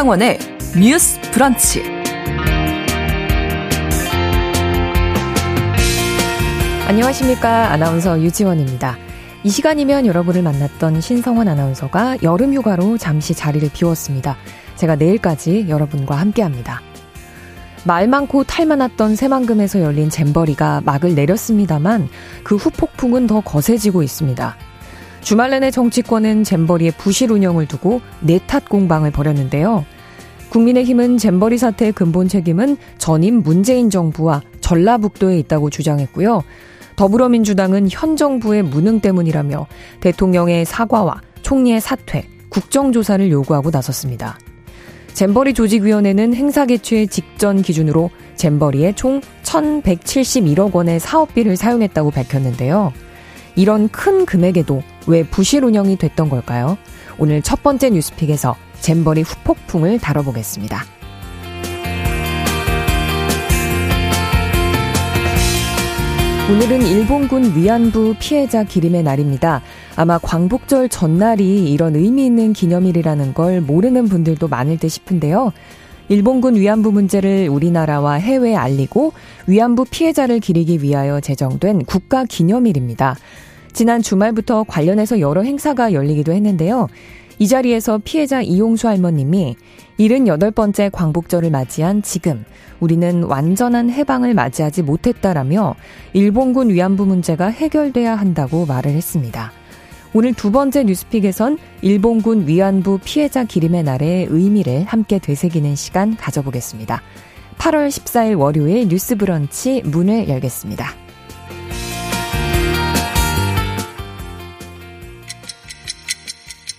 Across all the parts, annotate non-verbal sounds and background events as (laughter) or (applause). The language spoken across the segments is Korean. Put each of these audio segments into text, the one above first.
신성원의 뉴스 브런치. 안녕하십니까. 아나운서 유지원입니다. 이 시간이면 여러분을 만났던 신성원 아나운서가 여름 휴가로 잠시 자리를 비웠습니다. 제가 내일까지 여러분과 함께 합니다. 말 많고 탈 많았던 새만금에서 열린 잼버리가 막을 내렸습니다만 그 후폭풍은 더 거세지고 있습니다. 주말 내내 정치권은 잼버리의 부실 운영을 두고 내탓 공방을 벌였는데요. 국민의힘은 잼버리 사태의 근본 책임은 전임 문재인 정부와 전라북도에 있다고 주장했고요. 더불어민주당은 현 정부의 무능 때문이라며 대통령의 사과와 총리의 사퇴, 국정조사를 요구하고 나섰습니다. 잼버리 조직위원회는 행사 개최 직전 기준으로 잼버리에 총 1,171억 원의 사업비를 사용했다고 밝혔는데요. 이런 큰 금액에도 왜 부실 운영이 됐던 걸까요? 오늘 첫 번째 뉴스픽에서 잼버리 후폭풍을 다뤄보겠습니다. 오늘은 일본군 위안부 피해자 기림의 날입니다. 아마 광복절 전날이 이런 의미 있는 기념일이라는 걸 모르는 분들도 많을 듯 싶은데요. 일본군 위안부 문제를 우리나라와 해외에 알리고 위안부 피해자를 기리기 위하여 제정된 국가 기념일입니다. 지난 주말부터 관련해서 여러 행사가 열리기도 했는데요. 이 자리에서 피해자 이용수 할머님이 78번째 광복절을 맞이한 지금 우리는 완전한 해방을 맞이하지 못했다라며 일본군 위안부 문제가 해결돼야 한다고 말을 했습니다. 오늘 두 번째 뉴스픽에선 일본군 위안부 피해자 기림의 날의 의미를 함께 되새기는 시간 가져보겠습니다. 8월 14일 월요일 뉴스 브런치 문을 열겠습니다.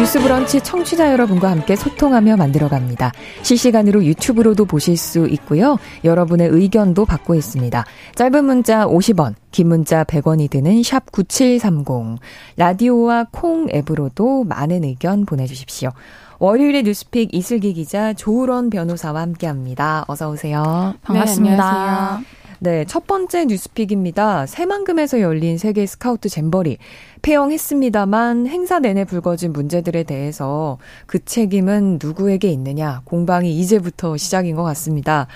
뉴스 브런치 청취자 여러분과 함께 소통하며 만들어갑니다. 실시간으로 유튜브로도 보실 수 있고요. 여러분의 의견도 받고 있습니다. 짧은 문자 50원, 긴 문자 100원이 드는 샵 9730. 라디오와 콩 앱으로도 많은 의견 보내주십시오. 월요일의 뉴스픽 이슬기 기자 조을원 변호사와 함께합니다. 어서 오세요. 반갑습니다. 네, 네, 첫 번째 뉴스픽입니다. 새만금에서 열린 세계 스카우트 잼버리. 폐영했습니다만 행사 내내 불거진 문제들에 대해서 그 책임은 누구에게 있느냐 공방이 이제부터 시작인 것 같습니다.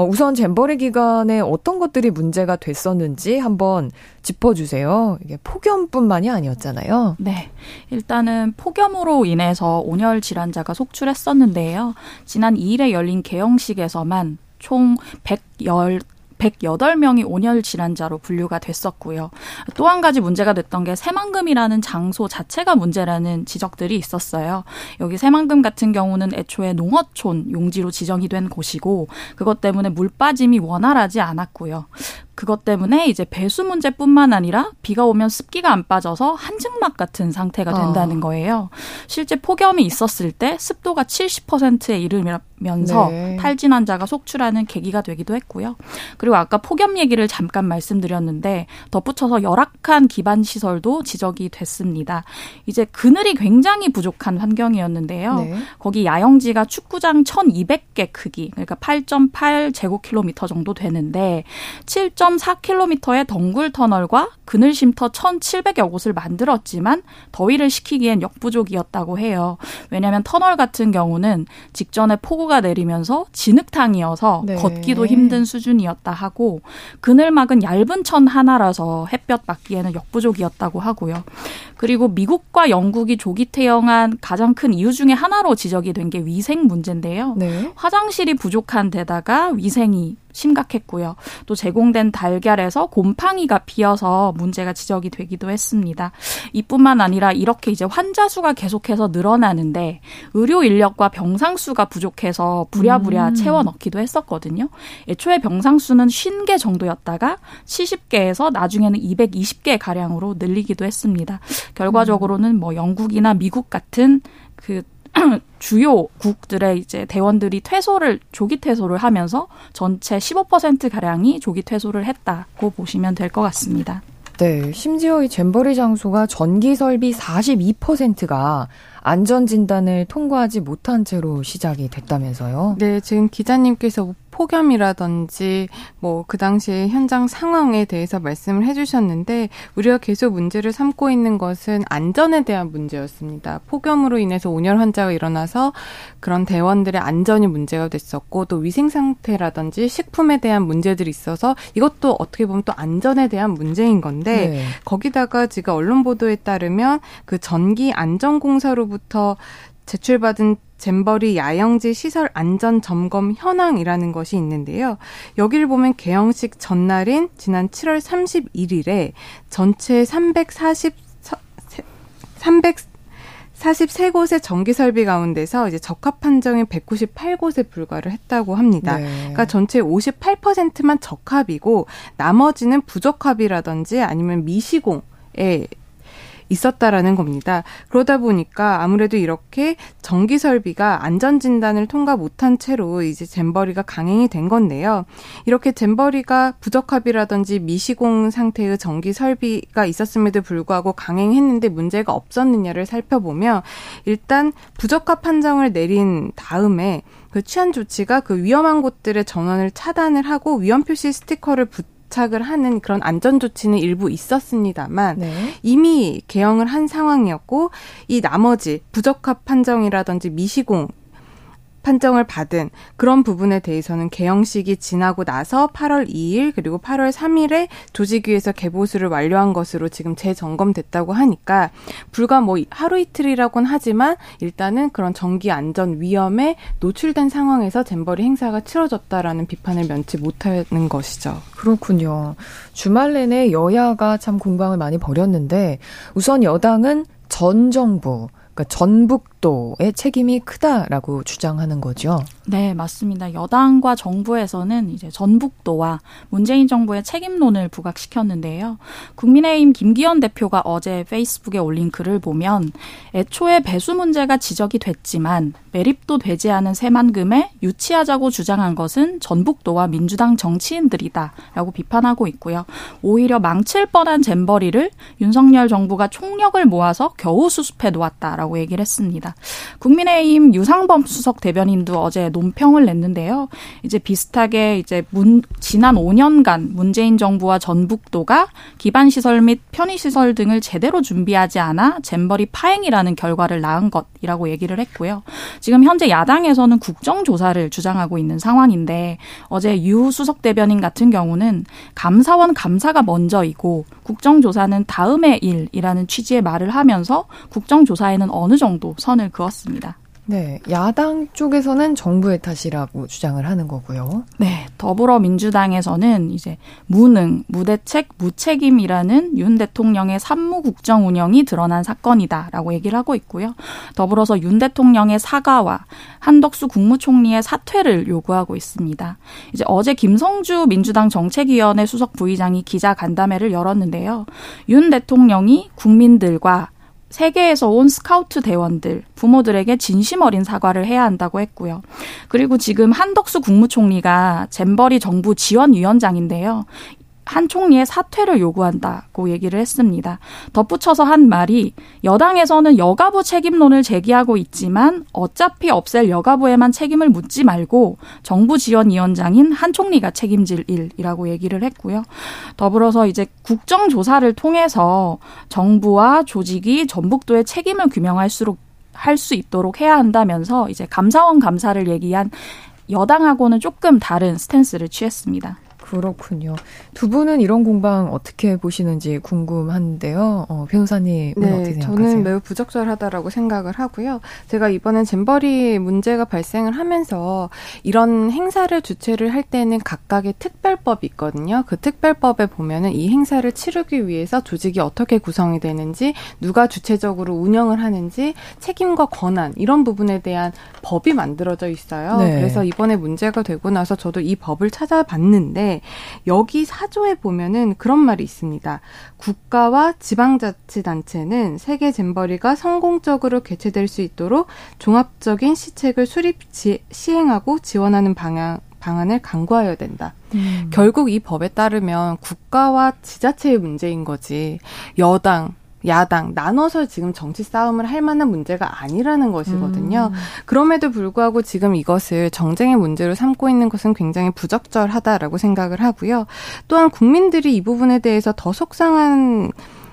어, 우선 잼버리 기간에 어떤 것들이 문제가 됐었는지 한번 짚어주세요. 이게 폭염뿐만이 아니었잖아요. 네. 일단은 폭염으로 인해서 온열 질환자가 속출했었는데요. 지난 2일에 열린 개영식에서만 총 110, 108명이 온열 질환자로 분류가 됐었고요. 또 한 가지 문제가 됐던 게 새만금이라는 장소 자체가 문제라는 지적들이 있었어요. 여기 새만금 같은 경우는 애초에 농어촌 용지로 지정이 된 곳이고 그것 때문에 물 빠짐이 원활하지 않았고요. 그것 때문에 이제 배수 문제뿐만 아니라 비가 오면 습기가 안 빠져서 한증막 같은 상태가 된다는 어. 거예요. 실제 폭염이 있었을 때 습도가 70%에 이르면서 네. 탈진 환자가 속출하는 계기가 되기도 했고요. 그리고 아까 폭염 얘기를 잠깐 말씀드렸는데 덧붙여서 열악한 기반 시설도 지적이 됐습니다. 이제 그늘이 굉장히 부족한 환경이었는데요. 네. 거기 야영지가 축구장 1,200개 크기, 그러니까 8.8 제곱킬로미터 정도 되는데 7. 1.4km의 덩굴 터널과 그늘 쉼터 1,700여 곳을 만들었지만 더위를 식히기엔 역부족이었다고 해요. 왜냐하면 터널 같은 경우는 직전에 폭우가 내리면서 진흙탕이어서 네. 걷기도 힘든 수준이었다 하고 그늘막은 얇은 천 하나라서 햇볕 받기에는 역부족이었다고 하고요. 그리고 미국과 영국이 조기 퇴영한 가장 큰 이유 중에 하나로 지적이 된 게 위생 문제인데요. 네. 화장실이 부족한 데다가 위생이 심각했고요. 또 제공된 달걀에서 곰팡이가 피어서 문제가 지적이 되기도 했습니다. 이뿐만 아니라 이렇게 이제 환자 수가 계속해서 늘어나는데 의료 인력과 병상 수가 부족해서 부랴부랴 음. 채워 넣기도 했었거든요. 애초에 병상 수는 50개 정도였다가 70개에서 나중에는 220개 가량으로 늘리기도 했습니다. 결과적으로는 뭐 영국이나 미국 같은 그 (clears throat) 주요 국들의 이제 대원들이 퇴소를 조기 퇴소를 하면서 전체 15% 가량이 조기 퇴소를 했다고 보시면 될 것 같습니다. 네, 심지어 이 잼버리 장소가 전기 설비 42%가 안전 진단을 통과하지 못한 채로 시작이 됐다면서요? 네, 지금 기자님께서 폭염이라든지 뭐 그 당시 현장 상황에 대해서 말씀을 해주셨는데 우리가 계속 문제를 삼고 있는 것은 안전에 대한 문제였습니다. 폭염으로 인해서 온열 환자가 일어나서 그런 대원들의 안전이 문제가 됐었고 또 위생 상태라든지 식품에 대한 문제들이 있어서 이것도 어떻게 보면 또 안전에 대한 문제인 건데 네. 거기다가 지금 언론 보도에 따르면 그 전기 안전공사로부터 제출받은 잼버리 야영지 시설 안전 점검 현황이라는 것이 있는데요. 여기를 보면 개영식 전날인 지난 7월 31일에 전체 340 300 43곳의 전기 설비 가운데서 이제 적합 판정이 198곳에 불과를 했다고 합니다. 네. 그러니까 전체 58%만 적합이고 나머지는 부적합이라든지 아니면 미시공 에 있었다라는 겁니다. 그러다 보니까 아무래도 이렇게 전기 설비가 안전 진단을 통과 못한 채로 이제 잼버리가 강행이 된 건데요. 이렇게 잼버리가 부적합이라든지 미시공 상태의 전기 설비가 있었음에도 불구하고 강행했는데 문제가 없었느냐를 살펴보면 일단 부적합 판정을 내린 다음에 그 취한 조치가 그 위험한 곳들의 전원을 차단을 하고 위험 표시 스티커를 붙 도착을 하는 그런 안전 조치는 일부 있었습니다만 네. 이미 개영을 한 상황이었고 이 나머지 부적합 판정이라든지 미시공 판정을 받은 그런 부분에 대해서는 개영식이 지나고 나서 8월 2일 그리고 8월 3일에 조직위에서 개보수를 완료한 것으로 지금 재점검됐다고 하니까 불과 뭐 하루 이틀이라고는 하지만 일단은 그런 전기 안전 위험에 노출된 상황에서 잼버리 행사가 치러졌다라는 비판을 면치 못하는 것이죠. 그렇군요. 주말 내내 여야가 참 공방을 많이 벌였는데 우선 여당은 전 정부 그러니까 전북도의 책임이 크다라고 주장하는 거죠. 네, 맞습니다. 여당과 정부에서는 이제 전북도와 문재인 정부의 책임론을 부각시켰는데요. 국민의힘 김기현 대표가 어제 페이스북에 올린 글을 보면 애초에 배수 문제가 지적이 됐지만 매립도 되지 않은 새만금에 유치하자고 주장한 것은 전북도와 민주당 정치인들이다라고 비판하고 있고요. 오히려 망칠 뻔한 잼버리를 윤석열 정부가 총력을 모아서 겨우 수습해 놓았다라고 얘기를 했습니다. 국민의힘 유상범 수석 대변인도 어제 논평을 냈는데요. 이제 비슷하게 이제 문, 지난 5년간 문재인 정부와 전북도가 기반 시설 및 편의 시설 등을 제대로 준비하지 않아 잼버리 파행이라는 결과를 낳은 것이라고 얘기를 했고요. 지금 현재 야당에서는 국정조사를 주장하고 있는 상황인데 어제 유 수석 대변인 같은 경우는 감사원 감사가 먼저이고 국정조사는 다음의 일이라는 취지의 말을 하면서 국정조사에는 어느 정도 선을 그었습니다. 네, 야당 쪽에서는 정부의 탓이라고 주장을 하는 거고요. 네, 더불어민주당에서는 이제 무능, 무대책, 무책임이라는 윤 대통령의 산무 국정 운영이 드러난 사건이다라고 얘기를 하고 있고요. 더불어서 윤 대통령의 사과와 한덕수 국무총리의 사퇴를 요구하고 있습니다. 이제 어제 김성주 민주당 정책위원회 수석 부의장이 기자 간담회를 열었는데요. 윤 대통령이 국민들과 세계에서 온 스카우트 대원들, 부모들에게 진심 어린 사과를 해야 한다고 했고요. 그리고 지금 한덕수 국무총리가 잼버리 정부 지원위원장인데요. 한 총리의 사퇴를 요구한다고 얘기를 했습니다. 덧붙여서 한 말이 여당에서는 여가부 책임론을 제기하고 있지만 어차피 없앨 여가부에만 책임을 묻지 말고 정부 지원위원장인 한 총리가 책임질 일이라고 얘기를 했고요. 더불어서 이제 국정조사를 통해서 정부와 조직이 전북도의 책임을 규명할수록 할 수 있도록 해야 한다면서 이제 감사원 감사를 얘기한 여당하고는 조금 다른 스탠스를 취했습니다. 그렇군요. 두 분은 이런 공방 어떻게 보시는지 궁금한데요. 어, 변호사님은 네, 어떻게 생각하세요? 저는 매우 부적절하다라고 생각을 하고요. 제가 이번엔 잼버리 문제가 발생을 하면서 이런 행사를 주최를 할 때는 각각의 특별법이 있거든요. 그 특별법에 보면은 이 행사를 치르기 위해서 조직이 어떻게 구성이 되는지, 누가 주체적으로 운영을 하는지, 책임과 권한 이런 부분에 대한 법이 만들어져 있어요. 네. 그래서 이번에 문제가 되고 나서 저도 이 법을 찾아봤는데 여기 사조에 보면은 그런 말이 있습니다. 국가와 지방자치단체는 세계 잼버리가 성공적으로 개최될 수 있도록 종합적인 시책을 수립 지, 시행하고 지원하는 방향 방안을 강구하여야 된다. 음. 결국 이 법에 따르면 국가와 지자체의 문제인 거지 여당 야당 나눠서 지금 정치 싸움을 할 만한 문제가 아니라는 것이거든요. 음. 그럼에도 불구하고 지금 이것을 정쟁의 문제로 삼고 있는 것은 굉장히 부적절하다라고 생각을 하고요. 또한 국민들이 이 부분에 대해서 더 속상한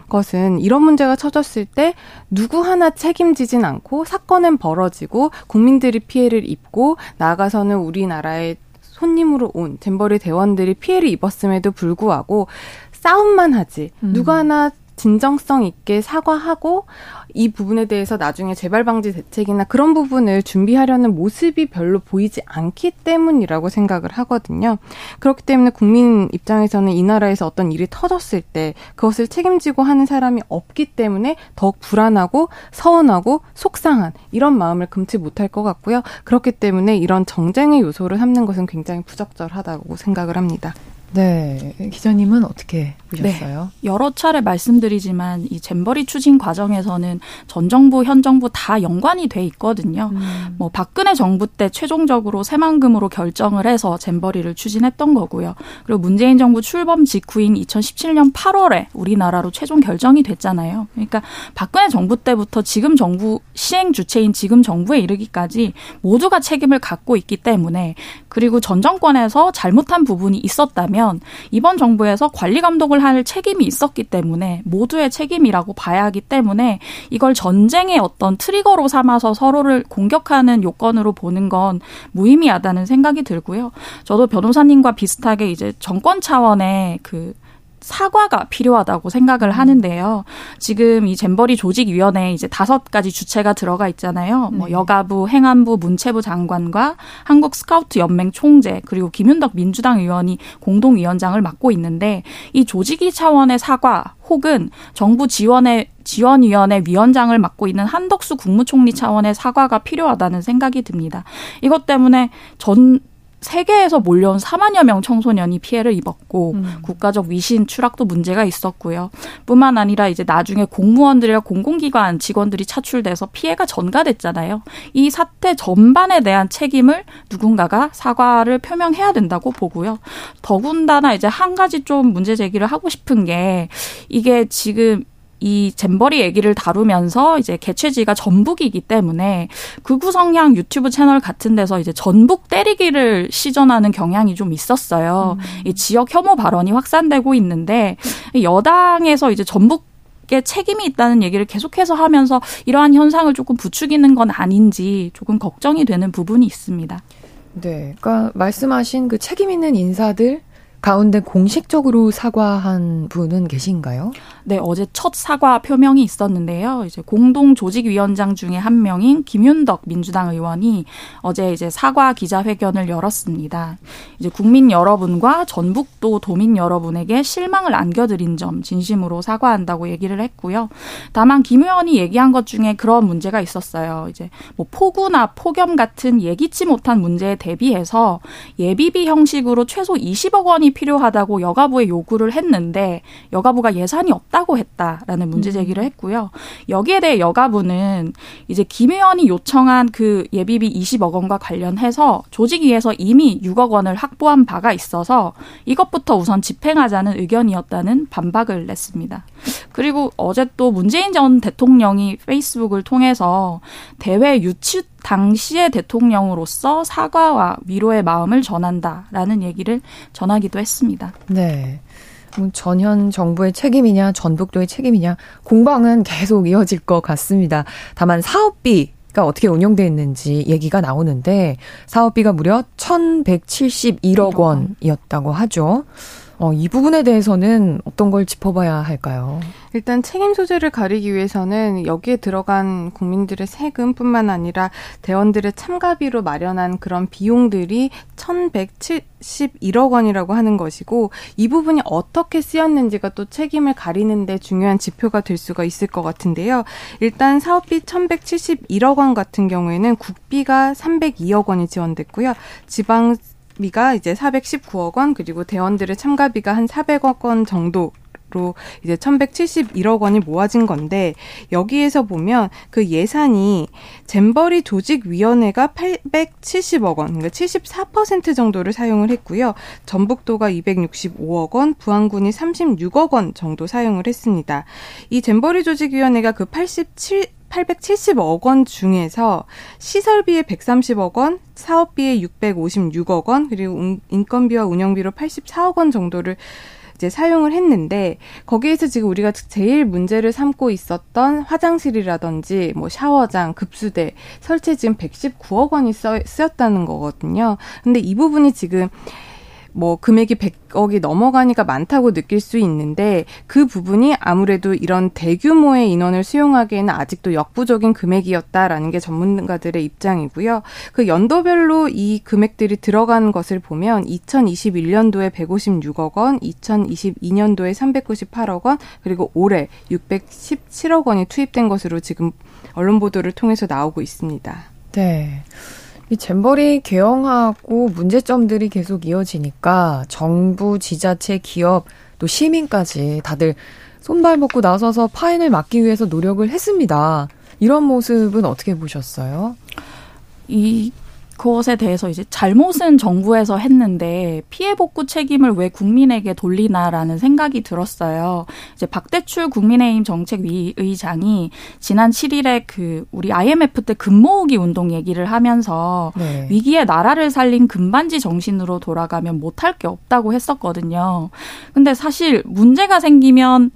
것은 이런 문제가 터졌을 때 누구 하나 책임지진 않고 사건은 벌어지고 국민들이 피해를 입고 나아가서는 우리나라의 손님으로 온 잼버리 대원들이 피해를 입었음에도 불구하고 싸움만 하지 음. 누구 하나 진정성 있게 사과하고 이 부분에 대해서 나중에 재발 방지 대책이나 그런 부분을 준비하려는 모습이 별로 보이지 않기 때문이라고 생각을 하거든요. 그렇기 때문에 국민 입장에서는 이 나라에서 어떤 일이 터졌을 때 그것을 책임지고 하는 사람이 없기 때문에 더욱 불안하고 서운하고 속상한 이런 마음을 금치 못할 것 같고요. 그렇기 때문에 이런 정쟁의 요소를 삼는 것은 굉장히 부적절하다고 생각을 합니다. 네. 기자님은 어떻게 보셨어요? 네. 여러 차례 말씀드리지만 이 잼버리 추진 과정에서는 전 정부, 현 정부 다 연관이 돼 있거든요. 음. 뭐 박근혜 정부 때 최종적으로 새만금으로 결정을 해서 잼버리를 추진했던 거고요. 그리고 문재인 정부 출범 직후인 2017년 8월에 우리나라로 최종 결정이 됐잖아요. 그러니까 박근혜 정부 때부터 지금 정부 시행 주체인 지금 정부에 이르기까지 모두가 책임을 갖고 있기 때문에 그리고 전 정권에서 잘못한 부분이 있었다면 이번 정부에서 관리 감독을 할 책임이 있었기 때문에 모두의 책임이라고 봐야 하기 때문에 이걸 전쟁의 어떤 트리거로 삼아서 서로를 공격하는 요건으로 보는 건 무의미하다는 생각이 들고요. 저도 변호사님과 비슷하게 이제 정권 차원의 그 사과가 필요하다고 생각을 하는데요. 지금 이 잼버리 조직위원회에 이제 다섯 가지 주체가 들어가 있잖아요. 뭐 네. 여가부, 행안부, 문체부 장관과 한국 스카우트 연맹 총재 그리고 김윤덕 민주당 의원이 공동위원장을 맡고 있는데 이 조직위 차원의 사과 혹은 정부 지원의 지원위원회 위원장을 맡고 있는 한덕수 국무총리 차원의 사과가 필요하다는 생각이 듭니다. 이것 때문에 전 세계에서 몰려온 4만여 명 청소년이 피해를 입었고 음. 국가적 위신 추락도 문제가 있었고요. 뿐만 아니라 이제 나중에 공무원들이나 공공기관 직원들이 차출돼서 피해가 전가됐잖아요. 이 사태 전반에 대한 책임을 누군가가 사과를 표명해야 된다고 보고요. 더군다나 이제 한 가지 좀 문제 제기를 하고 싶은 게 이게 지금 이 잼버리 얘기를 다루면서 이제 개최지가 전북이기 때문에 극우 성향 유튜브 채널 같은 데서 이제 전북 때리기를 시전하는 경향이 좀 있었어요. 음. 이 지역 혐오 발언이 확산되고 있는데 여당에서 이제 전북 에 책임이 있다는 얘기를 계속해서 하면서 이러한 현상을 조금 부추기는 건 아닌지 조금 걱정이 되는 부분이 있습니다. 네. 그러니까 말씀하신 그 책임 있는 인사들 가운데 공식적으로 사과한 분은 계신가요? 네, 어제 첫 사과 표명이 있었는데요. 이제 공동 조직위원장 중에 한 명인 김윤덕 민주당 의원이 어제 이제 사과 기자회견을 열었습니다. 이제 국민 여러분과 전북도 도민 여러분에게 실망을 안겨드린 점 진심으로 사과한다고 얘기를 했고요. 다만 김 의원이 얘기한 것 중에 그런 문제가 있었어요. 이제 뭐 폭우나 폭염 같은 예기치 못한 문제에 대비해서 예비비 형식으로 최소 20억 원이 필요하다고 여가부에 요구를 했는데 여가부가 예산이 없다 고 했다라는 문제 제기를 음. 했고요. 여기에 대해 여가부는 이제 김 의원이 요청한 그 예비비 20억 원과 관련해서 조직위에서 이미 6억 원을 확보한 바가 있어서 이것부터 우선 집행하자는 의견이었다는 반박을 냈습니다. 그리고 어제 또 문재인 전 대통령이 페이스북을 통해서 대회 유치 당시의 대통령으로서 사과와 위로의 마음을 전한다라는 얘기를 전하기도 했습니다. 네. 뭐 전현 정부의 책임이냐, 전북도의 책임이냐, 공방은 계속 이어질 것 같습니다. 다만 사업비, 가 어떻게 운영돼 있는지 얘기가 나오는데 사업비가 무려 1,171억 원이었다고 하죠. 어, 이 부분에 대해서는 어떤 걸 짚어봐야 할까요? 일단 책임 소재를 가리기 위해서는 여기에 들어간 국민들의 세금뿐만 아니라 대원들의 참가비로 마련한 그런 비용들이 1,171억 원이라고 하는 것이고 이 부분이 어떻게 쓰였는지가 또 책임을 가리는데 중요한 지표가 될 수가 있을 것 같은데요. 일단 사업비 1,171억 원 같은 경우에는 국비가 302억 원이 지원됐고요. 지방 비가 이제 419억 원 그리고 대원들의 참가비가 한 400억 원 정도 로 이제 1171억 원이 모아진 건데 여기에서 보면 그 예산이 잼버리 조직 위원회가 870억 원, 그러니까 74% 정도를 사용을 했고요. 전북도가 265억 원, 부안군이 36억 원 정도 사용을 했습니다. 이 잼버리 조직 위원회가 그 87, 870억 원 중에서 시설비에 130억 원, 사업비에 656억 원, 그리고 인건비와 운영비로 84억 원 정도를 이제 사용을 했는데 거기에서 지금 우리가 제일 문제를 삼고 있었던 화장실이라든지 뭐 샤워장, 급수대 설치에 지금 119억 원이 쓰였다는 거거든요. 근데 이 부분이 지금 뭐 금액이 100억이 넘어가니까 많다고 느낄 수 있는데 그 부분이 아무래도 이런 대규모의 인원을 수용하기에는 아직도 역부족인 금액이었다라는 게 전문가들의 입장이고요. 그 연도별로 이 금액들이 들어간 것을 보면 2021년도에 156억 원, 2022년도에 398억 원, 그리고 올해 617억 원이 투입된 것으로 지금 언론 보도를 통해서 나오고 있습니다. 네. 이 잼버리 개영하고 문제점들이 계속 이어지니까 정부, 지자체, 기업, 또 시민까지 다들 손발 벗고 나서서 파행을 막기 위해서 노력을 했습니다. 이런 모습은 어떻게 보셨어요? 이 그것에 대해서 이제 잘못은 정부에서 했는데 피해 복구 책임을 왜 국민에게 돌리나라는 생각이 들었어요. 이제 박대출 국민의힘 정책위 의장이 지난 7일에 그 우리 IMF 때 금모으기 운동 얘기를 하면서 네. 위기에 나라를 살린 금반지 정신으로 돌아가면 못할 게 없다고 했었거든요. 근데 사실 문제가 생기면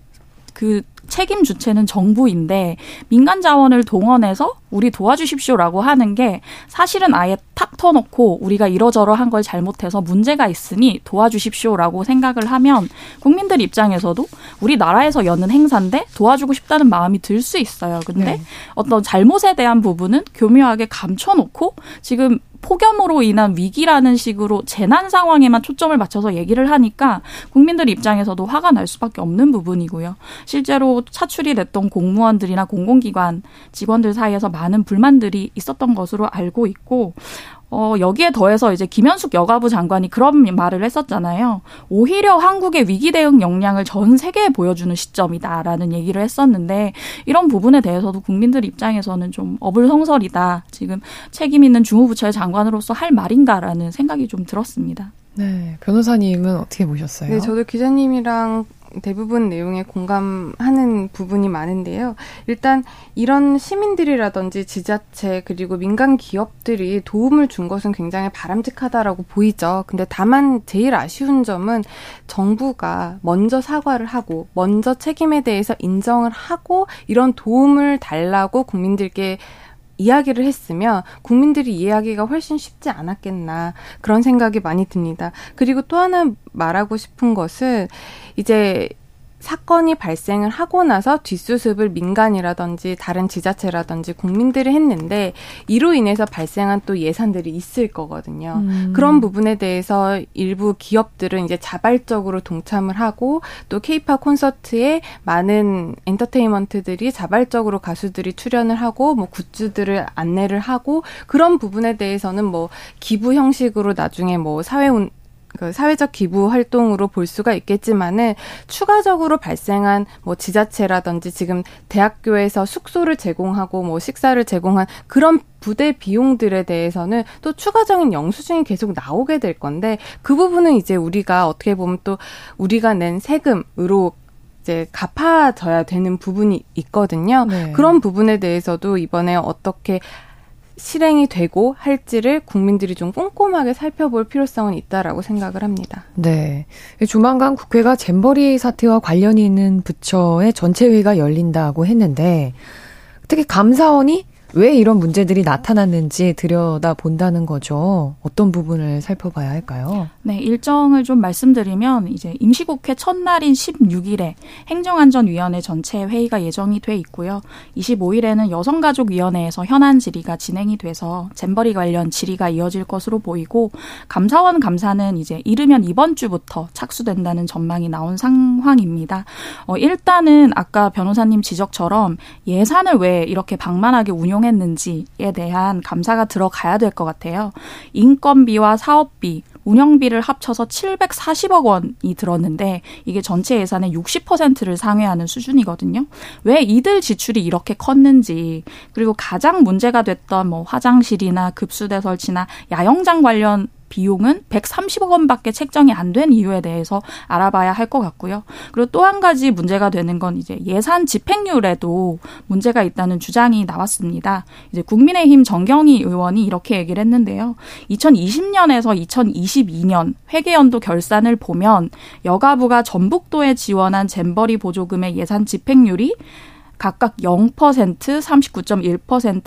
그 책임 주체는 정부인데 민간 자원을 동원해서 우리 도와주십시오라고 하는 게 사실은 아예 탁 터놓고 우리가 이러저러 한 걸 잘못해서 문제가 있으니 도와주십시오라고 생각을 하면 국민들 입장에서도 우리 나라에서 여는 행사인데 도와주고 싶다는 마음이 들 수 있어요. 근데 네. 어떤 잘못에 대한 부분은 교묘하게 감춰놓고 지금 폭염으로 인한 위기라는 식으로 재난 상황에만 초점을 맞춰서 얘기를 하니까 국민들 입장에서도 화가 날 수밖에 없는 부분이고요. 실제로 차출이 됐던 공무원들이나 공공기관 직원들 사이에서 많은 불만들이 있었던 것으로 알고 있고 어, 여기에 더해서 이제 김현숙 여가부 장관이 그런 말을 했었잖아요. 오히려 한국의 위기 대응 역량을 전 세계에 보여주는 시점이다라는 얘기를 했었는데 이런 부분에 대해서도 국민들 입장에서는 좀 어불성설이다. 지금 책임 있는 주무부처의 장관으로서 할 말인가라는 생각이 좀 들었습니다. 네, 변호사님은 어떻게 보셨어요? 네, 저도 기자님이랑 대부분 내용에 공감하는 부분이 많은데요. 일단 이런 시민들이라든지 지자체 그리고 민간 기업들이 도움을 준 것은 굉장히 바람직하다라고 보이죠. 근데 다만 제일 아쉬운 점은 정부가 먼저 사과를 하고 먼저 책임에 대해서 인정을 하고 이런 도움을 달라고 국민들께 이야기를 했으면 국민들이 이해하기가 훨씬 쉽지 않았겠나 그런 생각이 많이 듭니다. 그리고 또 하나 말하고 싶은 것은 이제 사건이 발생을 하고 나서 뒷수습을 민간이라든지 다른 지자체라든지 국민들이 했는데 이로 인해서 발생한 또 예산들이 있을 거거든요. 음. 그런 부분에 대해서 일부 기업들은 이제 자발적으로 동참을 하고 또 케이팝 콘서트에 많은 엔터테인먼트들이 자발적으로 가수들이 출연을 하고 뭐 굿즈들을 안내를 하고 그런 부분에 대해서는 뭐 기부 형식으로 나중에 뭐 사회 그 사회적 기부 활동으로 볼 수가 있겠지만은 추가적으로 발생한 뭐 지자체라든지 지금 대학교에서 숙소를 제공하고 뭐 식사를 제공한 그런 부대 비용들에 대해서는 또 추가적인 영수증이 계속 나오게 될 건데 그 부분은 이제 우리가 어떻게 보면 또 우리가 낸 세금으로 이제 갚아져야 되는 부분이 있거든요. 네. 그런 부분에 대해서도 이번에 어떻게 실행이 되고 할지를 국민들이 좀 꼼꼼하게 살펴볼 필요성은 있다라고 생각을 합니다. 네. 조만간 국회가 잼버리 사태와 관련이 있는 부처의 전체 회의가 열린다고 했는데 특히 감사원이 왜 이런 문제들이 나타났는지 들여다 본다는 거죠. 어떤 부분을 살펴봐야 할까요? 네, 일정을 좀 말씀드리면 이제 임시국회 첫날인 16일에 행정안전위원회 전체 회의가 예정이 돼 있고요. 25일에는 여성가족위원회에서 현안 질의가 진행이 돼서 잼버리 관련 질의가 이어질 것으로 보이고 감사원 감사는 이제 이르면 이번 주부터 착수된다는 전망이 나온 상황입니다. 어, 일단은 아까 변호사님 지적처럼 예산을 왜 이렇게 방만하게 운용 활용했는지에 대한 감사가 들어가야 될 것 같아요. 인건비와 사업비, 운영비를 합쳐서 740억 원이 들었는데 이게 전체 예산의 60%를 상회하는 수준이거든요. 왜 이들 지출이 이렇게 컸는지 그리고 가장 문제가 됐던 뭐 화장실이나 급수대 설치나 야영장 관련 비용은 130억 원밖에 책정이 안 된 이유에 대해서 알아봐야 할 것 같고요. 그리고 또 한 가지 문제가 되는 건 이제 예산 집행률에도 문제가 있다는 주장이 나왔습니다. 이제 국민의힘 정경희 의원이 이렇게 얘기를 했는데요. 2020년에서 2022년 회계연도 결산을 보면 여가부가 전북도에 지원한 잼버리 보조금의 예산 집행률이 각각 0%, 39.1%,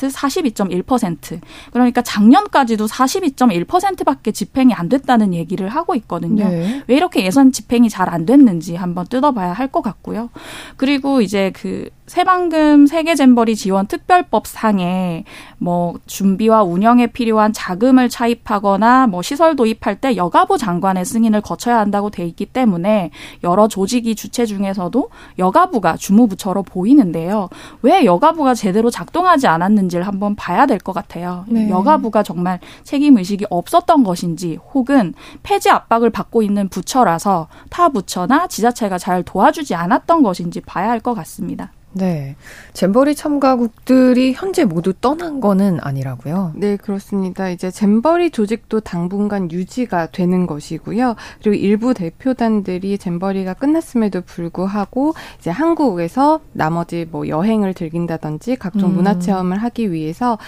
42.1%. 그러니까 작년까지도 42.1%밖에 집행이 안 됐다는 얘기를 하고 있거든요. 네. 왜 이렇게 예산 집행이 잘 안 됐는지 한번 뜯어봐야 할 것 같고요. 그리고 이제 그 새방금 세계잼버리 지원 특별법 상에 뭐 준비와 운영에 필요한 자금을 차입하거나 뭐 시설 도입할 때 여가부 장관의 승인을 거쳐야 한다고 돼 있기 때문에 여러 조직이 주체 중에서도 여가부가 주무부처로 보이는데요. 왜 여가부가 제대로 작동하지 않았는지를 한번 봐야 될 것 같아요. 네. 여가부가 정말 책임 의식이 없었던 것인지 혹은 폐지 압박을 받고 있는 부처라서 타 부처나 지자체가 잘 도와주지 않았던 것인지 봐야 할 것 같습니다. 네. 잼버리 참가국들이 현재 모두 떠난 거는 아니라고요? 네, 그렇습니다. 이제 잼버리 조직도 당분간 유지가 되는 것이고요. 그리고 일부 대표단들이 잼버리가 끝났음에도 불구하고 이제 한국에서 나머지 뭐 여행을 즐긴다든지 각종 음. 문화 체험을 하기 위해서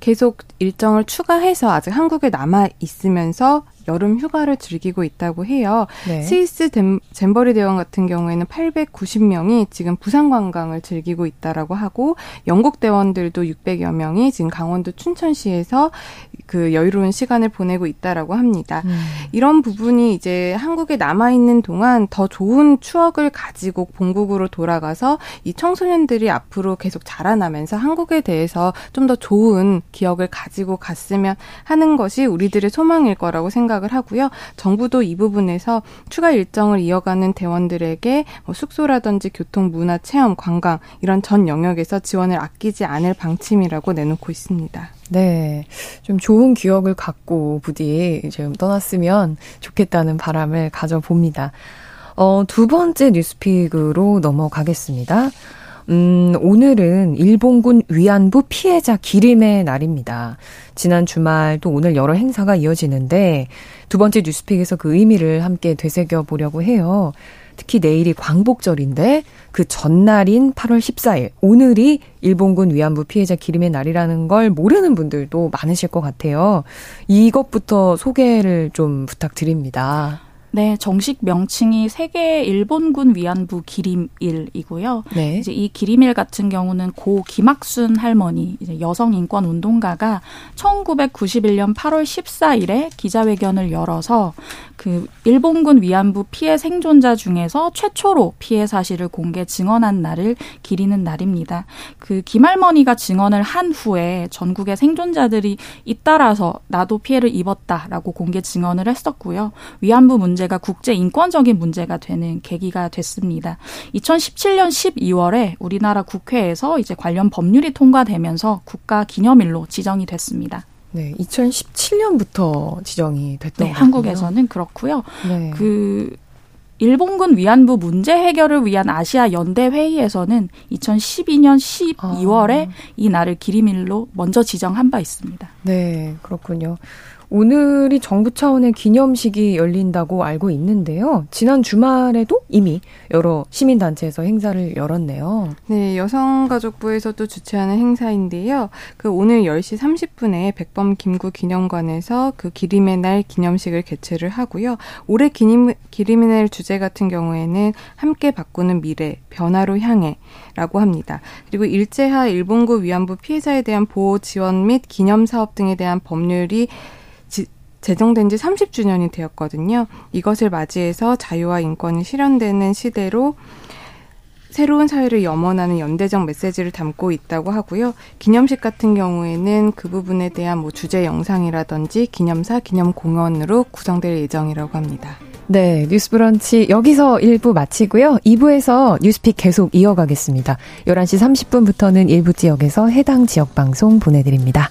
계속 일정을 추가해서 아직 한국에 남아 있으면서 여름 휴가를 즐기고 있다고 해요. 네. 스위스 잼버리 대원 같은 경우에는 890명이 지금 부산 관광을 즐기고 있다라고 하고 영국 대원들도 600여 명이 지금 강원도 춘천시에서 그 여유로운 시간을 보내고 있다라고 합니다. 음. 이런 부분이 이제 한국에 남아 있는 동안 더 좋은 추억을 가지고 본국으로 돌아가서 이 청소년들이 앞으로 계속 자라나면서 한국에 대해서 좀 더 좋은 기억을 가지고 갔으면 하는 것이 우리들의 소망일 거라고 생각 을 하고요. 정부도 이 부분에서 추가 일정을 이어가는 대원들에게 뭐 숙소라든지 교통, 문화, 체험, 관광 이런 전 영역에서 지원을 아끼지 않을 방침이라고 내놓고 있습니다. 네. 좀 좋은 기억을 갖고 부디 지금 떠났으면 좋겠다는 바람을 가져봅니다. 어, 두 번째 뉴스픽으로 넘어가겠습니다. 음, 오늘은 일본군 위안부 피해자 기림의 날입니다. 지난 주말 또 오늘 여러 행사가 이어지는데 두 번째 뉴스픽에서 그 의미를 함께 되새겨 보려고 해요. 특히 내일이 광복절인데 그 전날인 8월 14일 오늘이 일본군 위안부 피해자 기림의 날이라는 걸 모르는 분들도 많으실 것 같아요. 이것부터 소개를 좀 부탁드립니다. 네, 정식 명칭이 세계 일본군 위안부 기림일이고요. 네. 이제 이 기림일 같은 경우는 고 김학순 할머니, 이제 여성 인권 운동가가 1991년 8월 14일에 기자회견을 열어서 그 일본군 위안부 피해 생존자 중에서 최초로 피해 사실을 공개 증언한 날을 기리는 날입니다. 그 김할머니가 증언을 한 후에 전국의 생존자들이 잇따라서 나도 피해를 입었다라고 공개 증언을 했었고요. 위안부 문제가 국제 인권적인 문제가 되는 계기가 됐습니다. 2017년 12월에 우리나라 국회에서 이제 관련 법률이 통과되면서 국가 기념일로 지정이 됐습니다. 네, 2017년부터 지정이 됐던 네, 한국에서는 그렇고요. 네. 그 일본군 위안부 문제 해결을 위한 아시아 연대 회의에서는 2012년 12월에 아. 이 날을 기리밀로 먼저 지정한 바 있습니다. 네, 그렇군요. 오늘이 정부 차원의 기념식이 열린다고 알고 있는데요. 지난 주말에도 이미 여러 시민단체에서 행사를 열었네요. 네, 여성가족부에서도 주최하는 행사인데요. 그 오늘 10시 30분에 백범 김구 기념관에서 그 기림의 날 기념식을 개최를 하고요. 올해 기림, 기림의 날 주제 같은 경우에는 함께 바꾸는 미래, 변화로 향해 라고 합니다. 그리고 일제하 일본군 위안부 피해자에 대한 보호 지원 및 기념 사업 등에 대한 법률이 제정된 지 30주년이 되었거든요. 이것을 맞이해서 자유와 인권이 실현되는 시대로 새로운 사회를 염원하는 연대적 메시지를 담고 있다고 하고요. 기념식 같은 경우에는 그 부분에 대한 뭐 주제 영상이라든지 기념사, 기념 공연으로 구성될 예정이라고 합니다. 네, 뉴스 브런치 여기서 1부 마치고요. 2부에서 뉴스픽 계속 이어가겠습니다. 11시 30분부터는 일부 지역에서 해당 지역 방송 보내드립니다.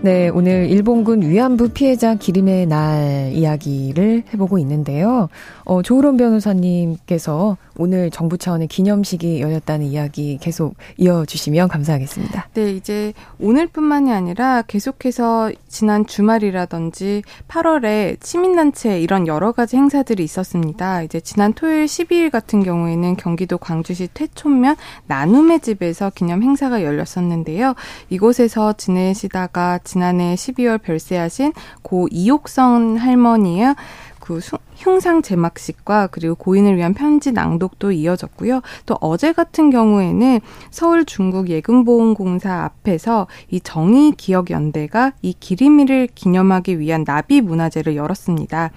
네, 오늘 일본군 위안부 피해자 기림의 날 이야기를 해보고 있는데요. 어, 조으론 변호사님께서 오늘 정부 차원의 기념식이 열렸다는 이야기 계속 이어주시면 감사하겠습니다. 네, 이제 오늘뿐만이 아니라 계속해서 지난 주말이라든지 8월에 시민단체 이런 여러 가지 행사들이 있었습니다. 이제 지난 토요일 12일 같은 경우에는 경기도 광주시 퇴촌면 나눔의 집에서 기념 행사가 열렸었는데요. 이곳에서 지내시다가 지난해 12월 별세하신 고 이옥선 할머니의 그 흉상 제막식과 그리고 고인을 위한 편지 낭독도 이어졌고요. 또 어제 같은 경우에는 서울 중국 예금보험공사 앞에서 이 정의 기억 연대가 이 기리미를 기념하기 위한 나비 문화제를 열었습니다.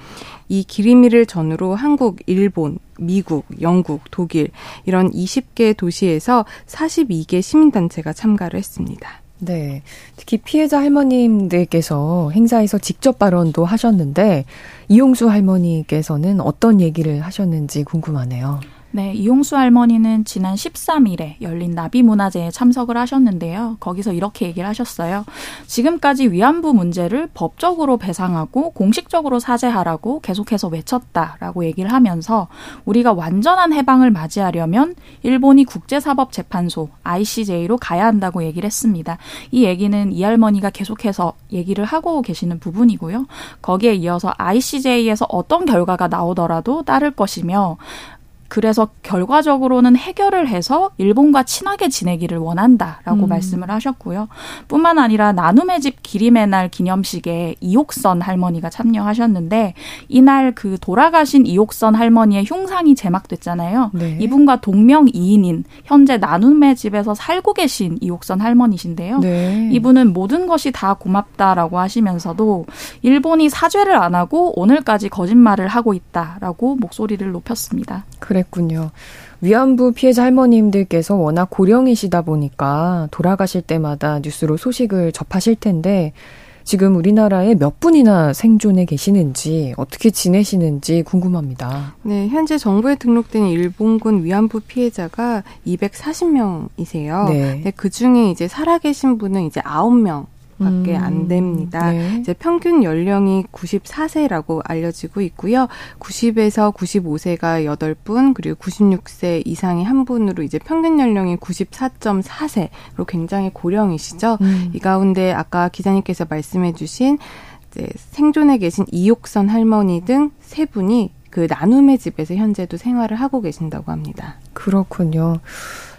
이 기리미를 전후로 한국, 일본, 미국, 영국, 독일 이런 20개 도시에서 42개 시민단체가 참가를 했습니다. 네. 특히 피해자 할머님들께서 행사에서 직접 발언도 하셨는데 이용수 할머니께서는 어떤 얘기를 하셨는지 궁금하네요. 네, 이용수 할머니는 지난 13일에 열린 나비문화제에 참석을 하셨는데요. 거기서 이렇게 얘기를 하셨어요. 지금까지 위안부 문제를 법적으로 배상하고 공식적으로 사죄하라고 계속해서 외쳤다라고 얘기를 하면서 우리가 완전한 해방을 맞이하려면 일본이 국제사법재판소 ICJ로 가야 한다고 얘기를 했습니다. 이 얘기는 이 할머니가 계속해서 얘기를 하고 계시는 부분이고요. 거기에 이어서 ICJ에서 어떤 결과가 나오더라도 따를 것이며 그래서 결과적으로는 해결을 해서 일본과 친하게 지내기를 원한다라고 음. 말씀을 하셨고요. 뿐만 아니라 나눔의 집 기림의 날 기념식에 이옥선 할머니가 참여하셨는데 이날 그 돌아가신 이옥선 할머니의 흉상이 제막됐잖아요. 네. 이분과 동명이인인 현재 나눔의 집에서 살고 계신 이옥선 할머니신데요. 네. 이분은 모든 것이 다 고맙다라고 하시면서도 일본이 사죄를 안 하고 오늘까지 거짓말을 하고 있다라고 목소리를 높였습니다. 그래 그랬군요. 위안부 피해자 할머님들께서 워낙 고령이시다 보니까 돌아가실 때마다 뉴스로 소식을 접하실 텐데 지금 우리나라에 몇 분이나 생존해 계시는지 어떻게 지내시는지 궁금합니다. 네, 현재 정부에 등록된 일본군 위안부 피해자가 240명이세요. 네. 네, 그 중에 이제 살아계신 분은 이제 9명 밖에 음. 안 됩니다. 네. 이제 평균 연령이 94세라고 알려지고 있고요. 90에서 95세가 8분, 그리고 96세 이상이 한 분으로 이제 평균 연령이 94.4세로 굉장히 고령이시죠. 음. 이 가운데 아까 기자님께서 말씀해 주신 이제 생존에 계신 이옥선 할머니 등 세 분이 그 나눔의 집에서 현재도 생활을 하고 계신다고 합니다. 그렇군요.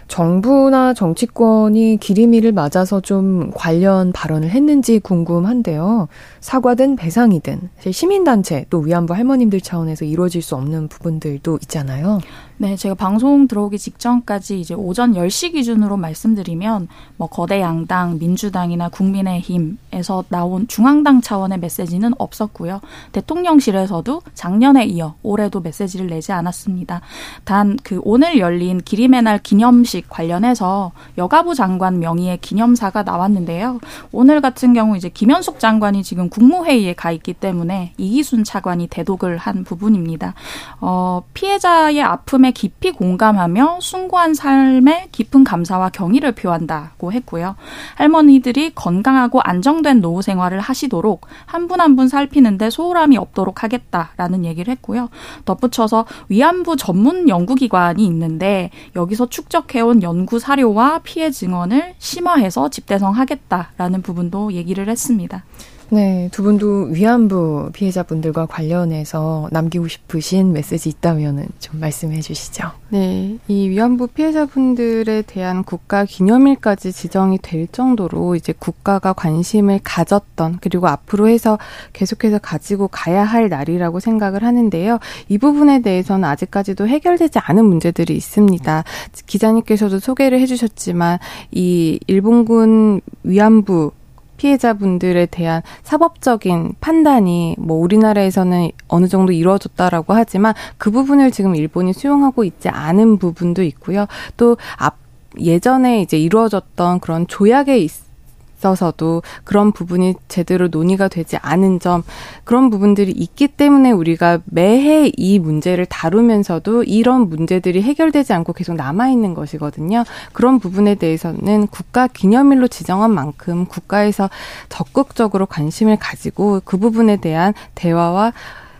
정부나 정치권이 기리미를 맞아서 좀 관련 발언을 했는지 궁금한데요. 사과든 배상이든 시민단체 또 위안부 할머님들 차원에서 이루어질 수 없는 부분들도 있잖아요. 네, 제가 방송 들어오기 직전까지 이제 오전 10시 기준으로 말씀드리면 뭐 거대 양당, 민주당이나 국민의힘에서 나온 중앙당 차원의 메시지는 없었고요. 대통령실에서도 작년에 이어 올해도 메시지를 내지 않았습니다. 단 그 오늘 열린 기림의 날 기념식 관련해서 여가부 장관 명의의 기념사가 나왔는데요. 오늘 같은 경우 이제 김현숙 장관이 지금 국무회의에 가 있기 때문에 이기순 차관이 대독을 한 부분입니다. 어, 피해자의 아픔에 깊이 공감하며 숭고한 삶에 깊은 감사와 경의를 표한다고 했고요. 할머니들이 건강하고 안정된 노후 생활을 하시도록 한 분 한 분 살피는데 소홀함이 없도록 하겠다라는 얘기를 했고요. 덧붙여서 위안부 전문 연구기관이 있는데 여기서 축적해온 연구 사료와 피해 증언을 심화해서 집대성하겠다라는 부분도 얘기를 했습니다. 네, 두 분도 위안부 피해자분들과 관련해서 남기고 싶으신 메시지 있다면 좀 말씀해 주시죠. 네, 이 위안부 피해자분들에 대한 국가 기념일까지 지정이 될 정도로 이제 국가가 관심을 가졌던 그리고 앞으로 해서 계속해서 가지고 가야 할 날이라고 생각을 하는데요. 이 부분에 대해서는 아직까지도 해결되지 않은 문제들이 있습니다. 기자님께서도 소개를 해 주셨지만 이 일본군 위안부 피해자분들에 대한 사법적인 판단이 뭐 우리나라에서는 어느 정도 이루어졌다라고 하지만 그 부분을 지금 일본이 수용하고 있지 않은 부분도 있고요. 또 앞 예전에 이제 이루어졌던 그런 조약에 있 있어서도 그런 부분이 제대로 논의가 되지 않은 점 그런 부분들이 있기 때문에 우리가 매해 이 문제를 다루면서도 이런 문제들이 해결되지 않고 계속 남아 있는 것이거든요. 그런 부분에 대해서는 국가 기념일로 지정한 만큼 국가에서 적극적으로 관심을 가지고 그 부분에 대한 대화와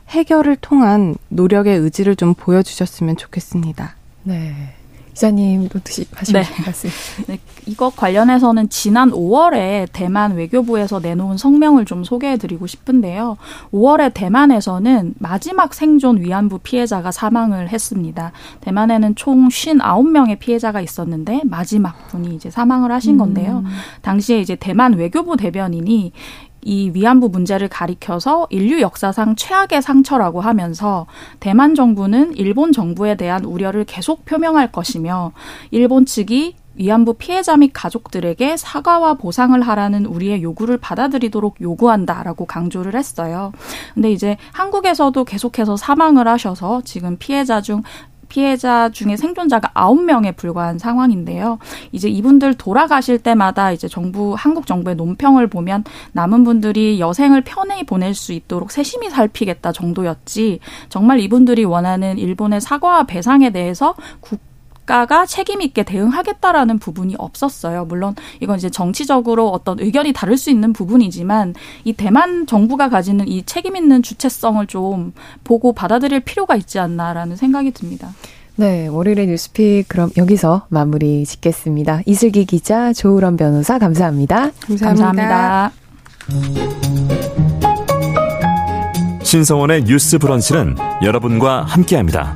해결을 통한 노력의 의지를 좀 보여주셨으면 좋겠습니다. 네. 기자님도 드시 하시고 네. 말씀. 네, 이것 관련해서는 지난 5월에 대만 외교부에서 내놓은 성명을 좀 소개해드리고 싶은데요. 5월에 대만에서는 마지막 생존 위안부 피해자가 사망을 했습니다. 대만에는 총 59명의 피해자가 있었는데 마지막 분이 이제 사망을 하신 건데요. 음. 당시에 이제 대만 외교부 대변인이 이 위안부 문제를 가리켜서 인류 역사상 최악의 상처라고 하면서 대만 정부는 일본 정부에 대한 우려를 계속 표명할 것이며 일본 측이 위안부 피해자 및 가족들에게 사과와 보상을 하라는 우리의 요구를 받아들이도록 요구한다라고 강조를 했어요. 근데 이제 한국에서도 계속해서 사망을 하셔서 지금 피해자 중 피해자 중에 생존자가 아홉 명에 불과한 상황인데요. 이제 이분들 돌아가실 때마다 이제 정부 한국 정부의 논평을 보면 남은 분들이 여생을 편히 보낼 수 있도록 세심히 살피겠다 정도였지 정말 이분들이 원하는 일본의 사과와 배상에 대해서 국 가가 책임 있게 대응하겠다라는 부분이 없었어요. 물론 이건 이제 정치적으로 어떤 의견이 다를 수 있는 부분이지만 이 대만 정부가 가지는 이 책임 있는 주체성을 좀 보고 받아들일 필요가 있지 않나라는 생각이 듭니다. 네, 월요일의 뉴스픽 그럼 여기서 마무리 짓겠습니다. 이슬기 기자, 조우런 변호사 감사합니다. 감사합니다. 감사합니다. 신성원의 뉴스 브런치는 여러분과 함께합니다.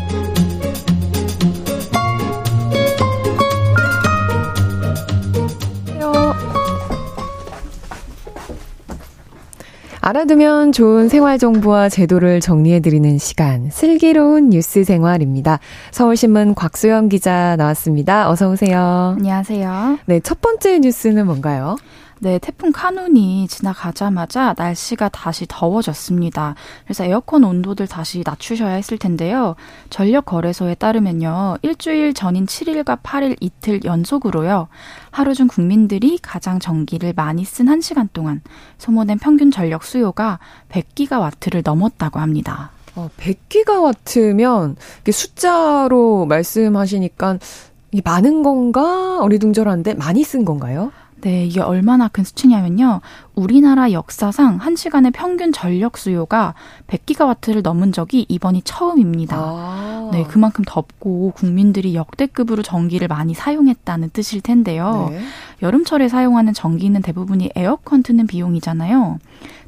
알아두면 좋은 생활 정보와 제도를 정리해드리는 시간, 슬기로운 뉴스 생활입니다. 서울신문 곽수영 기자 나왔습니다. 어서 오세요. 안녕하세요. 네, 첫 번째 뉴스는 뭔가요? 네, 태풍 카눈이 지나가자마자 날씨가 다시 더워졌습니다. 그래서 에어컨 온도를 다시 낮추셔야 했을 텐데요. 전력 거래소에 따르면요. 일주일 전인 7일과 8일 이틀 연속으로요. 하루 중 국민들이 가장 전기를 많이 쓴 1시간 동안 소모된 평균 전력 수요가 100기가와트를 넘었다고 합니다. 어, 100기가와트면 숫자로 말씀하시니까 많은 건가 어리둥절한데 많이 쓴 건가요? 네, 이게 얼마나 큰 수치냐면요. 우리나라 역사상 한시간의 평균 전력 수요가 100기가와트를 넘은 적이 이번이 처음입니다. 아. 네, 그만큼 덥고 국민들이 역대급으로 전기를 많이 사용했다는 뜻일 텐데요. 네. 여름철에 사용하는 전기는 대부분이 에어컨 트는 비용이잖아요.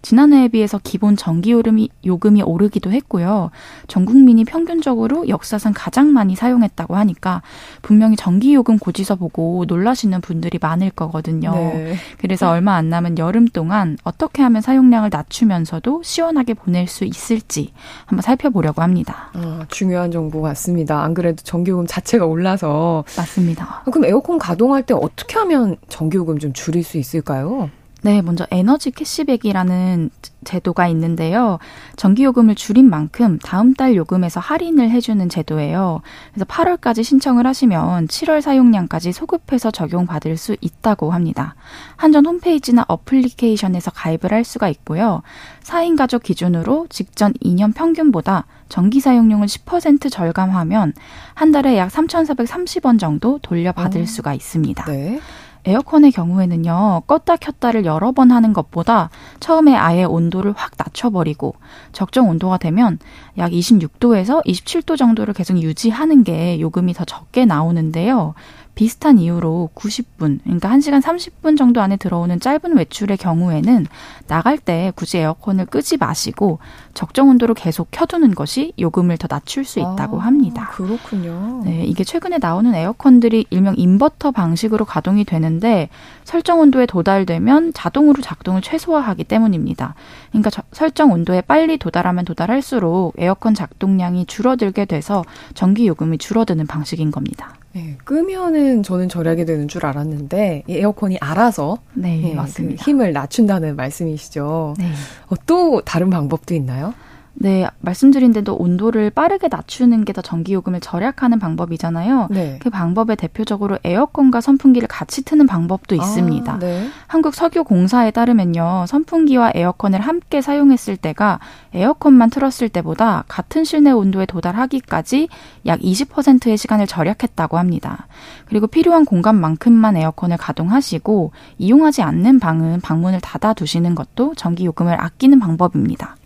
지난해에 비해서 기본 전기 요금이, 요금이 오르기도 했고요. 전 국민이 평균적으로 역사상 가장 많이 사용했다고 하니까 분명히 전기 요금 고지서 보고 놀라시는 분들이 많을 거거든요. 네. 그래서 얼마 안 남은 여름 동안 어떻게 하면 사용량을 낮추면서도 시원하게 보낼 수 있을지 한번 살펴보려고 합니다. 아, 중요한 정보 같습니다. 안 그래도 전기요금 자체가 올라서 맞습니다. 아, 그럼 에어컨 가동할 때 어떻게 하면 전기요금 좀 줄일 수 있을까요? 네, 먼저 에너지 캐시백이라는 제도가 있는데요. 전기요금을 줄인 만큼 다음 달 요금에서 할인을 해주는 제도예요. 그래서 8월까지 신청을 하시면 7월 사용량까지 소급해서 적용받을 수 있다고 합니다. 한전 홈페이지나 어플리케이션에서 가입을 할 수가 있고요. 4인 가족 기준으로 직전 2년 평균보다 전기 사용량을 10% 절감하면 한 달에 약 3,430원 정도 돌려받을 어. 수가 있습니다. 네. 에어컨의 경우에는요, 껐다 켰다를 여러 번 하는 것보다 처음에 아예 온도를 확 낮춰버리고 적정 온도가 되면 약 26도에서 27도 정도를 계속 유지하는 게 요금이 더 적게 나오는데요. 비슷한 이유로 90분, 그러니까 1시간 30분 정도 안에 들어오는 짧은 외출의 경우에는 나갈 때 굳이 에어컨을 끄지 마시고 적정 온도로 계속 켜두는 것이 요금을 더 낮출 수 있다고 아, 합니다. 그렇군요. 네, 이게 최근에 나오는 에어컨들이 일명 인버터 방식으로 가동이 되는데 설정 온도에 도달되면 자동으로 작동을 최소화하기 때문입니다. 그러니까 저, 설정 온도에 빨리 도달하면 도달할수록 에어컨 작동량이 줄어들게 돼서 전기 요금이 줄어드는 방식인 겁니다. 네, 끄면은 저는 절약이 되는 줄 알았는데 에어컨이 알아서 네, 네, 맞습니다. 그 힘을 낮춘다는 말씀이시죠. 네. 어, 또 다른 방법도 있나요? 네, 말씀드린 대로 온도를 빠르게 낮추는 게 더 전기요금을 절약하는 방법이잖아요. 네. 그 방법에 대표적으로 에어컨과 선풍기를 같이 트는 방법도 있습니다. 아, 네. 한국석유공사에 따르면요, 선풍기와 에어컨을 함께 사용했을 때가 에어컨만 틀었을 때보다 같은 실내 온도에 도달하기까지 약 20%의 시간을 절약했다고 합니다. 그리고 필요한 공간만큼만 에어컨을 가동하시고 이용하지 않는 방은 방문을 닫아 두시는 것도 전기요금을 아끼는 방법입니다.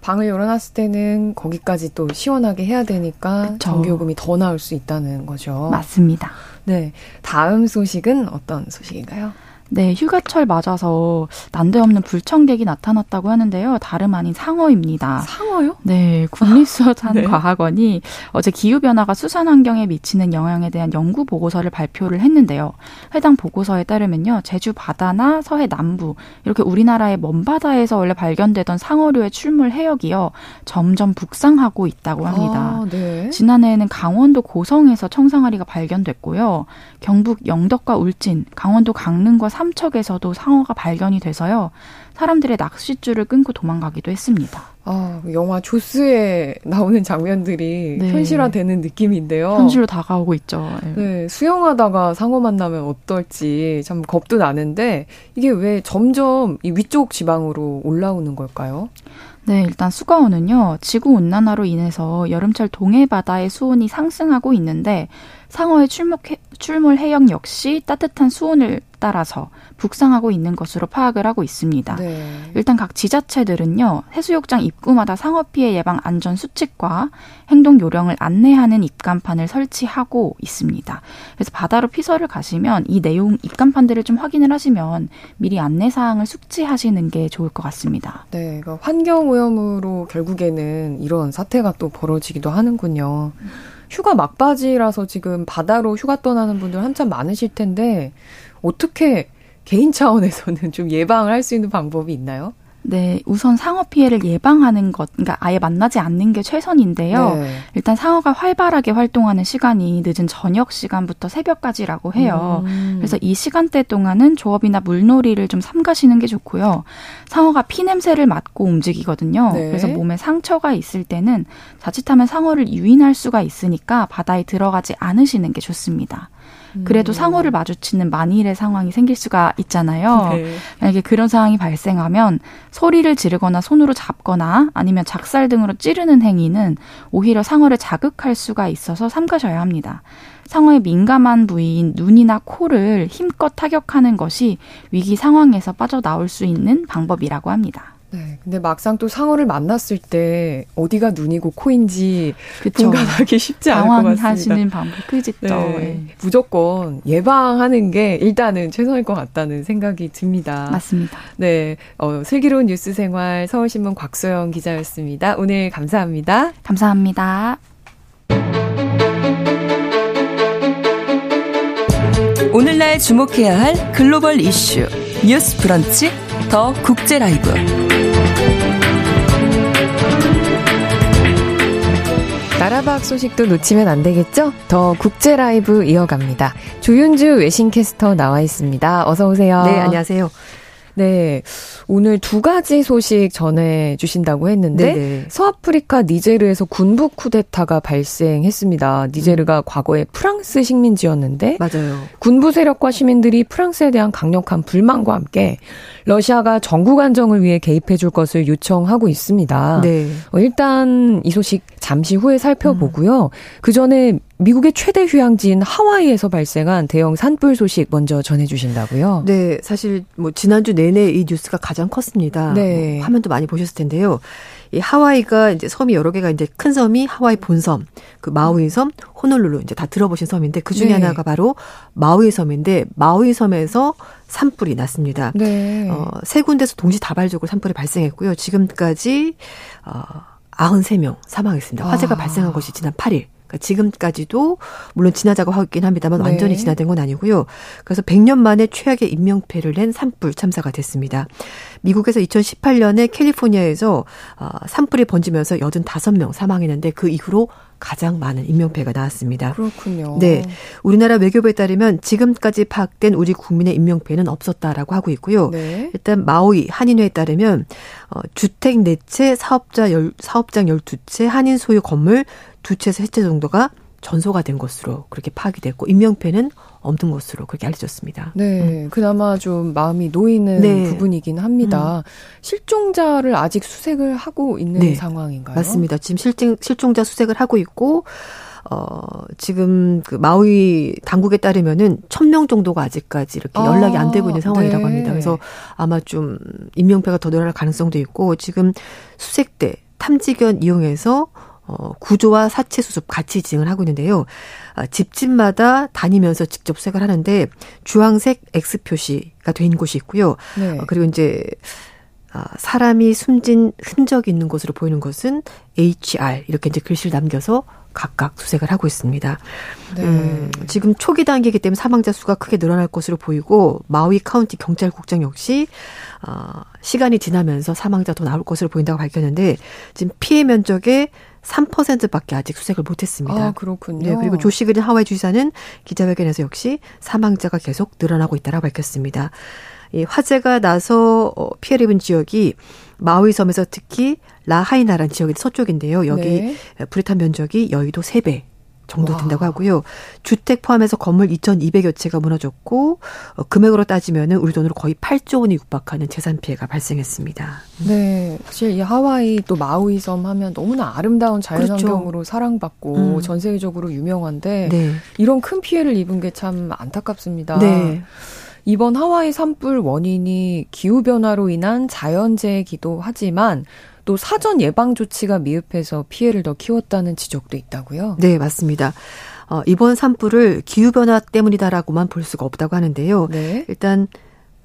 방을 열어놨을 때는 거기까지 또 시원하게 해야 되니까 그쵸. 전기요금이 더 나올 수 있다는 거죠. 맞습니다. 네. 다음 소식은 어떤 소식인가요? 네, 휴가철 맞아서 난데없는 불청객이 나타났다고 하는데요. 다름 아닌 상어입니다. 상어요? 네, 국립수산과학원이 (laughs) 네. 어제 기후변화가 수산 환경에 미치는 영향에 대한 연구 보고서를 발표를 했는데요. 해당 보고서에 따르면요. 제주 바다나 서해 남부, 이렇게 우리나라의 먼 바다에서 원래 발견되던 상어류의 출몰 해역이요. 점점 북상하고 있다고 합니다. 아, 네. 지난해에는 강원도 고성에서 청상아리가 발견됐고요. 경북 영덕과 울진, 강원도 강릉과 삼척에서도 상어가 발견이 돼서요. 사람들의 낚싯줄을 끊고 도망가기도 했습니다. 아, 영화 조스에 나오는 장면들이 네. 현실화되는 느낌인데요. 현실로 다가오고 있죠. 네. 네, 수영하다가 상어 만나면 어떨지 참 겁도 나는데 이게 왜 점점 이 위쪽 지방으로 올라오는 걸까요? 네, 일단 수거원은요, 지구 온난화로 인해서 여름철 동해 바다의 수온이 상승하고 있는데 상어의 출몰, 출몰 해역 역시 따뜻한 수온을 따라서 북상하고 있는 것으로 파악을 하고 있습니다. 네. 일단 각 지자체들은요, 해수욕장 입구마다 상어 피해 예방 안전 수칙과 행동 요령을 안내하는 입간판을 설치하고 있습니다. 그래서 바다로 피서를 가시면 이 내용 입간판들을 좀 확인을 하시면 미리 안내 사항을 숙지하시는 게 좋을 것 같습니다. 네, 그러니까 환경 오염으로 결국에는 이런 사태가 또 벌어지기도 하는군요. 휴가 막바지라서 지금 바다로 휴가 떠나는 분들 한참 많으실 텐데 어떻게 개인 차원에서는 좀 예방을 할 수 있는 방법이 있나요? 네, 우선 상어 피해를 예방하는 것, 그러니까 아예 만나지 않는 게 최선인데요. 네. 일단 상어가 활발하게 활동하는 시간이 늦은 저녁 시간부터 새벽까지라고 해요. 음. 그래서 이 시간대 동안은 조업이나 물놀이를 좀 삼가시는 게 좋고요. 상어가 피 냄새를 맡고 움직이거든요. 네. 그래서 몸에 상처가 있을 때는 자칫하면 상어를 유인할 수가 있으니까 바다에 들어가지 않으시는 게 좋습니다. 그래도 음. 상호를 마주치는 만일의 상황이 생길 수가 있잖아요. 네. 만약에 그런 상황이 발생하면 소리를 지르거나 손으로 잡거나 아니면 작살 등으로 찌르는 행위는 오히려 상어를 자극할 수가 있어서 삼가셔야 합니다. 상어의 민감한 부위인 눈이나 코를 힘껏 타격하는 것이 위기 상황에서 빠져나올 수 있는 방법이라고 합니다. 네. 근데 막상 또 상어를 만났을 때 어디가 눈이고 코인지. 분간하기 쉽지 않을 것 같습니다. 하시는 방법 크지죠. 네. 네. 무조건 예방하는 게 일단은 최선일 것 같다는 생각이 듭니다. 맞습니다. 네. 어, 슬기로운 뉴스 생활 서울신문 곽소영 기자였습니다. 오늘 감사합니다. 감사합니다. 오늘날 주목해야 할 글로벌 이슈 뉴스 브런치 더 국제 라이브 나라 밖 소식도 놓치면 안 되겠죠? 더 국제 라이브 이어갑니다. 조윤주 외신캐스터 나와 있습니다. 어서 오세요. 네, 안녕하세요. 네. 오늘 두 가지 소식 전해 주신다고 했는데 네네. 서아프리카 니제르에서 군부 쿠데타가 발생했습니다. 니제르가 음. 과거에 프랑스 식민지였는데 맞아요. 군부 세력과 시민들이 프랑스에 대한 강력한 불만과 함께 러시아가 정국 안정을 위해 개입해 줄 것을 요청하고 있습니다. 네. 어, 일단 이 소식 잠시 후에 살펴보고요. 음. 그 전에 미국의 최대 휴양지인 하와이에서 발생한 대형 산불 소식 먼저 전해주신다고요? 네, 사실 뭐 지난주 내내 이 뉴스가 가장 컸습니다. 네. 뭐 화면도 많이 보셨을 텐데요. 이 하와이가 이제 섬이 여러 개가 이제 큰 섬이 하와이 본섬, 그 마우이 섬, 호놀룰루 이제 다 들어보신 섬인데 그 중에 네. 하나가 바로 마우이 섬인데 마우이 섬에서 산불이 났습니다. 네. 어, 세 군데서 동시 다발적으로 산불이 발생했고요. 지금까지 어 93명 사망했습니다. 화재가 아. 발생한 것이 지난 8일. 그러니까 지금까지도 물론 진화 작업하고 있긴 합니다만 네. 완전히 진화된 건 아니고요. 그래서 100년 만에 최악의 인명피해를 낸 산불 참사가 됐습니다. 미국에서 2018년에 캘리포니아에서 어, 산불이 번지면서 85명 사망했는데 그 이후로 가장 많은 인명피해가 나왔습니다. 그렇군요. 네. 우리나라 외교부에 따르면 지금까지 파악된 우리 국민의 인명피해는 없었다라고 하고 있고요. 네. 일단 마오이 한인회에 따르면 어, 주택 4채, 사업자 열, 사업장 12채, 한인 소유 건물 2채에서 3채 정도가 전소가 된 것으로 그렇게 파악이 됐고 인명피해는 없는 것으로 그렇게 알려졌습니다. 네, 음. 그나마 좀 마음이 놓이는 네. 부분이긴 합니다. 음. 실종자를 아직 수색을 하고 있는 네. 상황인가요? 맞습니다. 지금 실종 실종자 수색을 하고 있고 어, 지금 그 마우이 당국에 따르면은 천 명 정도가 아직까지 이렇게 연락이 안 되고 있는 아, 상황이라고 네. 합니다. 그래서 아마 좀 인명피해가 더 늘어날 가능성도 있고 지금 수색대 탐지견 이용해서 어, 구조와 사체 수습 같이 진행을 하고 있는데요. 아, 집집마다 다니면서 직접 수색을 하는데 주황색 X 표시가 된 곳이 있고요. 네. 어, 그리고 이제 아, 사람이 숨진 흔적이 있는 곳으로 보이는 것은 HR 이렇게 이제 글씨를 남겨서 각각 수색을 하고 있습니다. 네. 음, 지금 초기 단계이기 때문에 사망자 수가 크게 늘어날 것으로 보이고 마우이 카운티 경찰국장 역시 어, 시간이 지나면서 사망자 더 나올 것으로 보인다고 밝혔는데 지금 피해 면적의 3%밖에 아직 수색을 못했습니다. 아, 그렇군요. 네, 그리고 조시 그린 하와이 주지사는 기자회견에서 역시 사망자가 계속 늘어나고 있다고 밝혔습니다. 이 화재가 나서 어, 피해를 입은 지역이 마우이 섬에서 특히 라하이나라는 지역이 서쪽인데요. 여기 네. 불에 탄 면적이 여의도 3배 정도 된다고 하고요. 주택 포함해서 건물 2,200여 채가 무너졌고 어, 금액으로 따지면은 우리 돈으로 거의 8조 원이 육박하는 재산 피해가 발생했습니다. 네, 사실 이 하와이 또 마우이 섬 하면 너무나 아름다운 자연환경으로 그렇죠. 사랑받고 음. 전 세계적으로 유명한데 네. 이런 큰 피해를 입은 게 참 안타깝습니다. 네. 이번 하와이 산불 원인이 기후 변화로 인한 자연재해기도 하지만 또 사전 예방 조치가 미흡해서 피해를 더 키웠다는 지적도 있다고요? 네, 맞습니다. 어, 이번 산불을 기후변화 때문이다라고만 볼 수가 없다고 하는데요. 네. 일단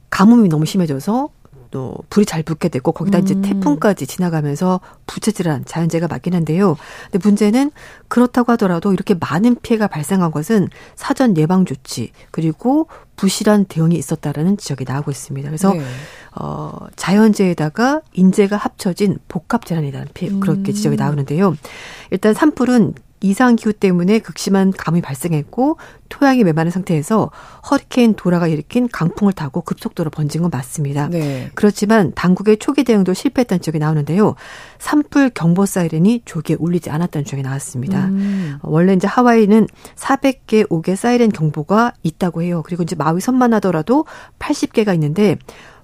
가뭄이 너무 심해져서 또 불이 잘 붙게 됐고 거기다 음. 이제 태풍까지 지나가면서 부채질한 자연재해가 맞긴 한데요. 근데 문제는 그렇다고 하더라도 이렇게 많은 피해가 발생한 것은 사전 예방 조치 그리고 부실한 대응이 있었다라는 지적이 나오고 있습니다. 그래서 네. 어 자연재해에다가 인재가 합쳐진 복합 재난이라는 피해 그렇게 지적이 음. 나오는데요. 일단 산불은 이상 기후 때문에 극심한 가뭄이 발생했고 토양이 메마른 상태에서 허리케인 도라가 일으킨 강풍을 타고 급속도로 번진 건 맞습니다. 네. 그렇지만 당국의 초기 대응도 실패했다는 지적이 나오는데요. 산불 경보 사이렌이 조기에 울리지 않았다는 지적이 나왔습니다. 음. 원래 이제 하와이는 400개 5개 사이렌 경보가 있다고 해요. 그리고 이제 마위 섬만 하더라도 80개가 있는데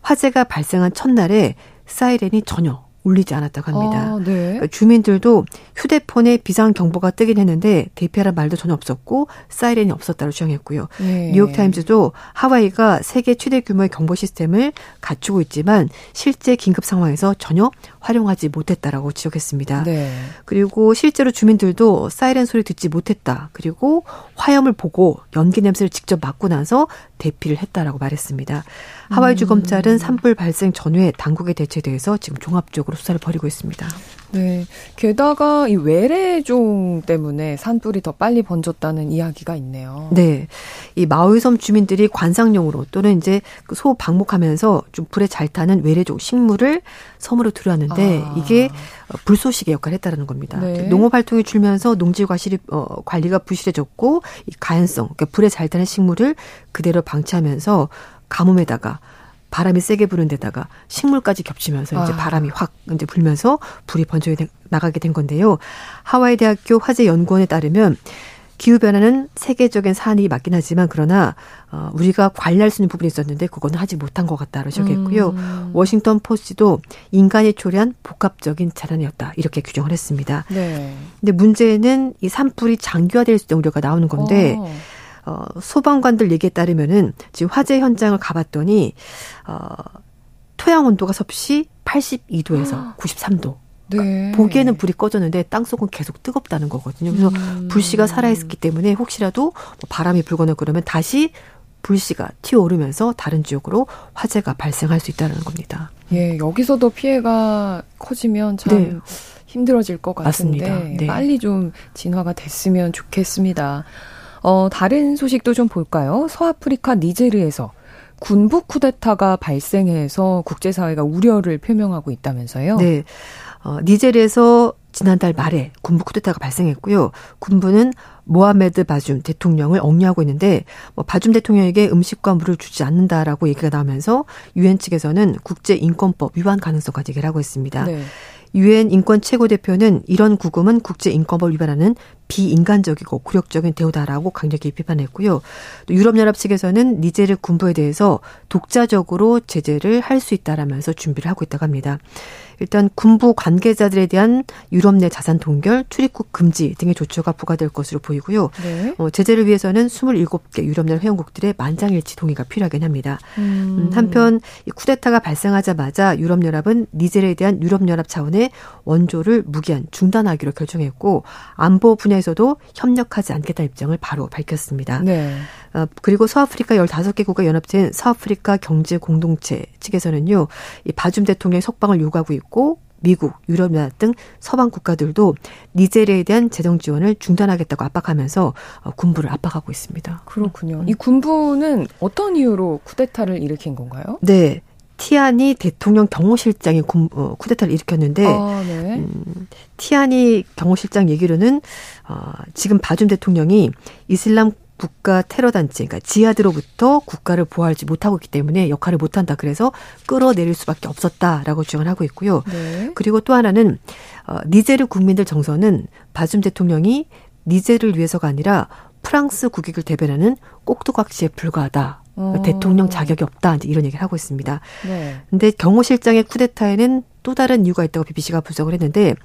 화재가 발생한 첫날에 사이렌이 전혀 울리지 않았다고 합니다. 아, 네. 그러니까 주민들도 휴대폰에 비상 경보가 뜨긴 했는데 대피하라 말도 전혀 없었고 사이렌이 없었다고 주장했고요. 네. 뉴욕타임즈도 하와이가 세계 최대 규모의 경보 시스템을 갖추고 있지만 실제 긴급 상황에서 전혀 활용하지 못했다라고 지적했습니다. 네. 그리고 실제로 주민들도 사이렌 소리 듣지 못했다. 그리고 화염을 보고 연기 냄새를 직접 맡고 나서 대피를 했다라고 말했습니다. 하와이주 검찰은 산불 발생 전후에 당국의 대처에 대해서 지금 종합적으로 수사를 벌이고 있습니다. 네. 게다가 이 외래종 때문에 산불이 더 빨리 번졌다는 이야기가 있네요. 네. 이 마오이섬 주민들이 관상용으로 또는 이제 그소 방목하면서 좀 불에 잘 타는 외래종 식물을 섬으로 들여왔는데 아. 이게 불쏘시개 역할을 했다는 겁니다. 네. 농업 활동이 줄면서 농지 과실이 어, 관리가 부실해졌고 이 가연성, 그러니까 불에 잘 타는 식물을 그대로 방치하면서 가뭄에다가 바람이 세게 부는 데다가 식물까지 겹치면서 이제 아. 바람이 확 이제 불면서 불이 번져 나가게 된 건데요. 하와이 대학교 화재 연구원에 따르면 기후 변화는 세계적인 사안이 맞긴 하지만 그러나 어 우리가 관리할 수 있는 부분이 있었는데 그거는 하지 못한 것 같다고 지적했고요. 음. 워싱턴 포스트도 인간이 초래한 복합적인 자연이었다 이렇게 규정을 했습니다. 네. 근데 문제는 이 산불이 장기화될 수 있는 우려가 나오는 건데. 어. 어, 소방관들 얘기에 따르면은 지금 화재 현장을 가봤더니 어, 토양 온도가 섭씨 82도에서 93도. 네. 보기에는 불이 꺼졌는데 땅속은 계속 뜨겁다는 거거든요. 그래서 음. 불씨가 살아있기 때문에 혹시라도 뭐 바람이 불거나 그러면 다시 불씨가 튀어오르면서 다른 지역으로 화재가 발생할 수 있다는 겁니다. 예, 여기서도 피해가 커지면 참 네. 힘들어질 것 같은데 네. 빨리 좀 진화가 됐으면 좋겠습니다. 어, 다른 소식도 좀 볼까요? 서아프리카 니제르에서 군부 쿠데타가 발생해서 국제사회가 우려를 표명하고 있다면서요? 네. 어, 니제르에서 지난달 말에 군부 쿠데타가 발생했고요. 군부는 모하메드 바줌 대통령을 억류하고 있는데 뭐 바줌 대통령에게 음식과 물을 주지 않는다라고 얘기가 나오면서 유엔 측에서는 국제 인권법 위반 가능성까지 얘기를 하고 있습니다. 네. 유엔 인권 최고 대표는 이런 구금은 국제 인권법 위반하는 비인간적이고 굴욕적인 대우다라고 강력히 비판했고요. 또 유럽연합 측에서는 니제르 군부에 대해서 독자적으로 제재를 할 수 있다라면서 준비를 하고 있다고 합니다. 일단 군부 관계자들에 대한 유럽 내 자산 동결, 출입국 금지 등의 조처가 부과될 것으로 보이고요. 네. 어, 제재를 위해서는 27개 유럽연 회원국들의 만장일치 동의가 필요하긴 합니다. 음. 음 한편 이 쿠데타가 발생하자마자 유럽연합은 니제르에 대한 유럽연합 차원의 원조를 무기한 중단하기로 결정했고 안보 분야에서도 협력하지 않겠다 입장을 바로 밝혔습니다. 네. 어, 그리고 서아프리카 15개국의 연합체인 서아프리카 경제 공동체 측에서는요. 이 바줌 대통령의 석방을 요구하고 있고 미국, 유럽연합 등 서방 국가들도 니제리에 대한 재정 지원을 중단하겠다고 압박하면서 어, 군부를 압박하고 있습니다. 그렇군요. 이 군부는 어떤 이유로 쿠데타를 일으킨 건가요? 네. 티아니 대통령 경호실장이 군, 어, 쿠데타를 일으켰는데 아, 네. 음, 티아니 경호실장 얘기로는 어, 지금 바줌 대통령이 이슬람 국가 테러 단체, 그러니까 지하드로부터 국가를 보호하지 못하고 있기 때문에 역할을 못한다. 그래서 끌어내릴 수밖에 없었다라고 주장을 하고 있고요. 네. 그리고 또 하나는 어, 니제르 국민들 정서는 바줌 대통령이 니제를 위해서가 아니라 프랑스 국익을 대변하는 꼭두각시에 불과하다. 어. 대통령 자격이 없다. 이제 이런 얘기를 하고 있습니다. 네. 근데 경호실장의 쿠데타에는 또 다른 이유가 있다고 BBC가 분석을 했는데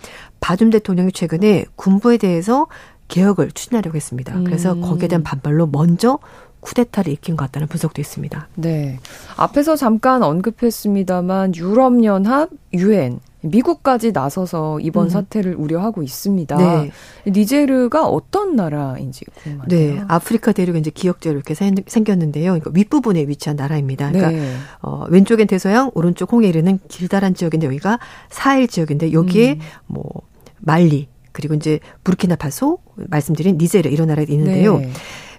바줌 대통령이 최근에 군부에 대해서 개혁을 추진하려고 했습니다. 음. 그래서 거기에 대한 반발로 먼저 쿠데타를 일으킨 것 같다는 분석도 있습니다. 네. 앞에서 잠깐 언급했습니다만 유럽연합, 유엔, 미국까지 나서서 이번 음. 사태를 우려하고 있습니다. 네. 니제르가 어떤 나라인지 궁금하네요. 네, 아프리카 대륙에 이제 기역제로 이렇게 생겼는데요. 그러니까 윗부분에 위치한 나라입니다. 그러니까 네. 어, 왼쪽엔 대서양, 오른쪽 홍해 이르는 길다란 지역인데 여기가 사헬 지역인데 여기에 음. 뭐 말리, 그리고 이제 부르키나파소 말씀드린 니제르 이런 나라에 있는데요. 네.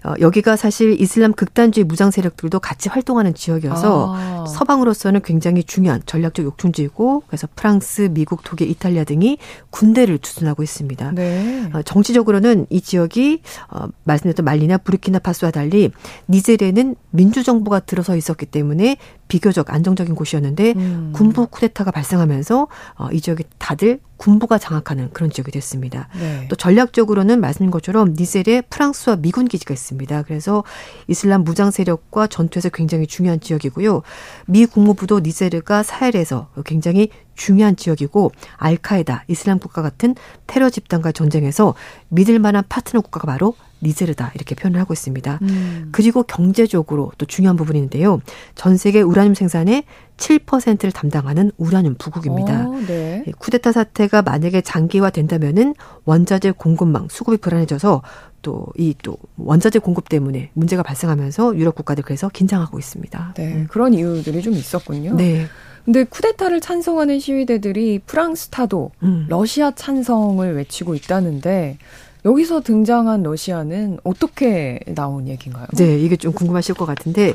어, 여기가 사실 이슬람 극단주의 무장 세력들도 같이 활동하는 지역이어서 아. 서방으로서는 굉장히 중요한 전략적 욕충지이고 그래서 프랑스, 미국, 독일, 이탈리아 등이 군대를 추진하고 있습니다. 네. 어, 정치적으로는 이 지역이 어, 말씀드렸던 말리나 부르키나파소와 달리 니제르에는 민주정부가 들어서 있었기 때문에 비교적 안정적인 곳이었는데 음. 군부 쿠데타가 발생하면서 어, 이 지역이 다들 군부가 장악하는 그런 지역이 됐습니다. 네. 또 전략적으로는 말씀인 것처럼 니셀에 프랑스와 미군 기지가 있습니다. 그래서 이슬람 무장 세력과 전투에서 굉장히 중요한 지역이고요. 미 국무부도 니세르가 사헬에서 굉장히 중요한 지역이고 알카에다, 이슬람 국가 같은 테러 집단과 전쟁에서 믿을 만한 파트너 국가가 바로 니제르다 이렇게 표현을 하고 있습니다. 음. 그리고 경제적으로 또 중요한 부분인데요. 전 세계 우라늄 생산의 7%를 담당하는 우라늄 부국입니다. 오, 어, 네. 쿠데타 사태가 만약에 장기화된다면은 원자재 공급망 수급이 불안해져서 또 이 또 원자재 공급 때문에 문제가 발생하면서 유럽 국가들 그래서 긴장하고 있습니다. 네, 음. 그런 이유들이 좀 있었군요. 네. 근데 쿠데타를 찬성하는 시위대들이 프랑스 타도, 음. 러시아 찬성을 외치고 있다는데 여기서 등장한 러시아는 어떻게 나온 얘기인가요? 네, 이게 좀 궁금하실 것 같은데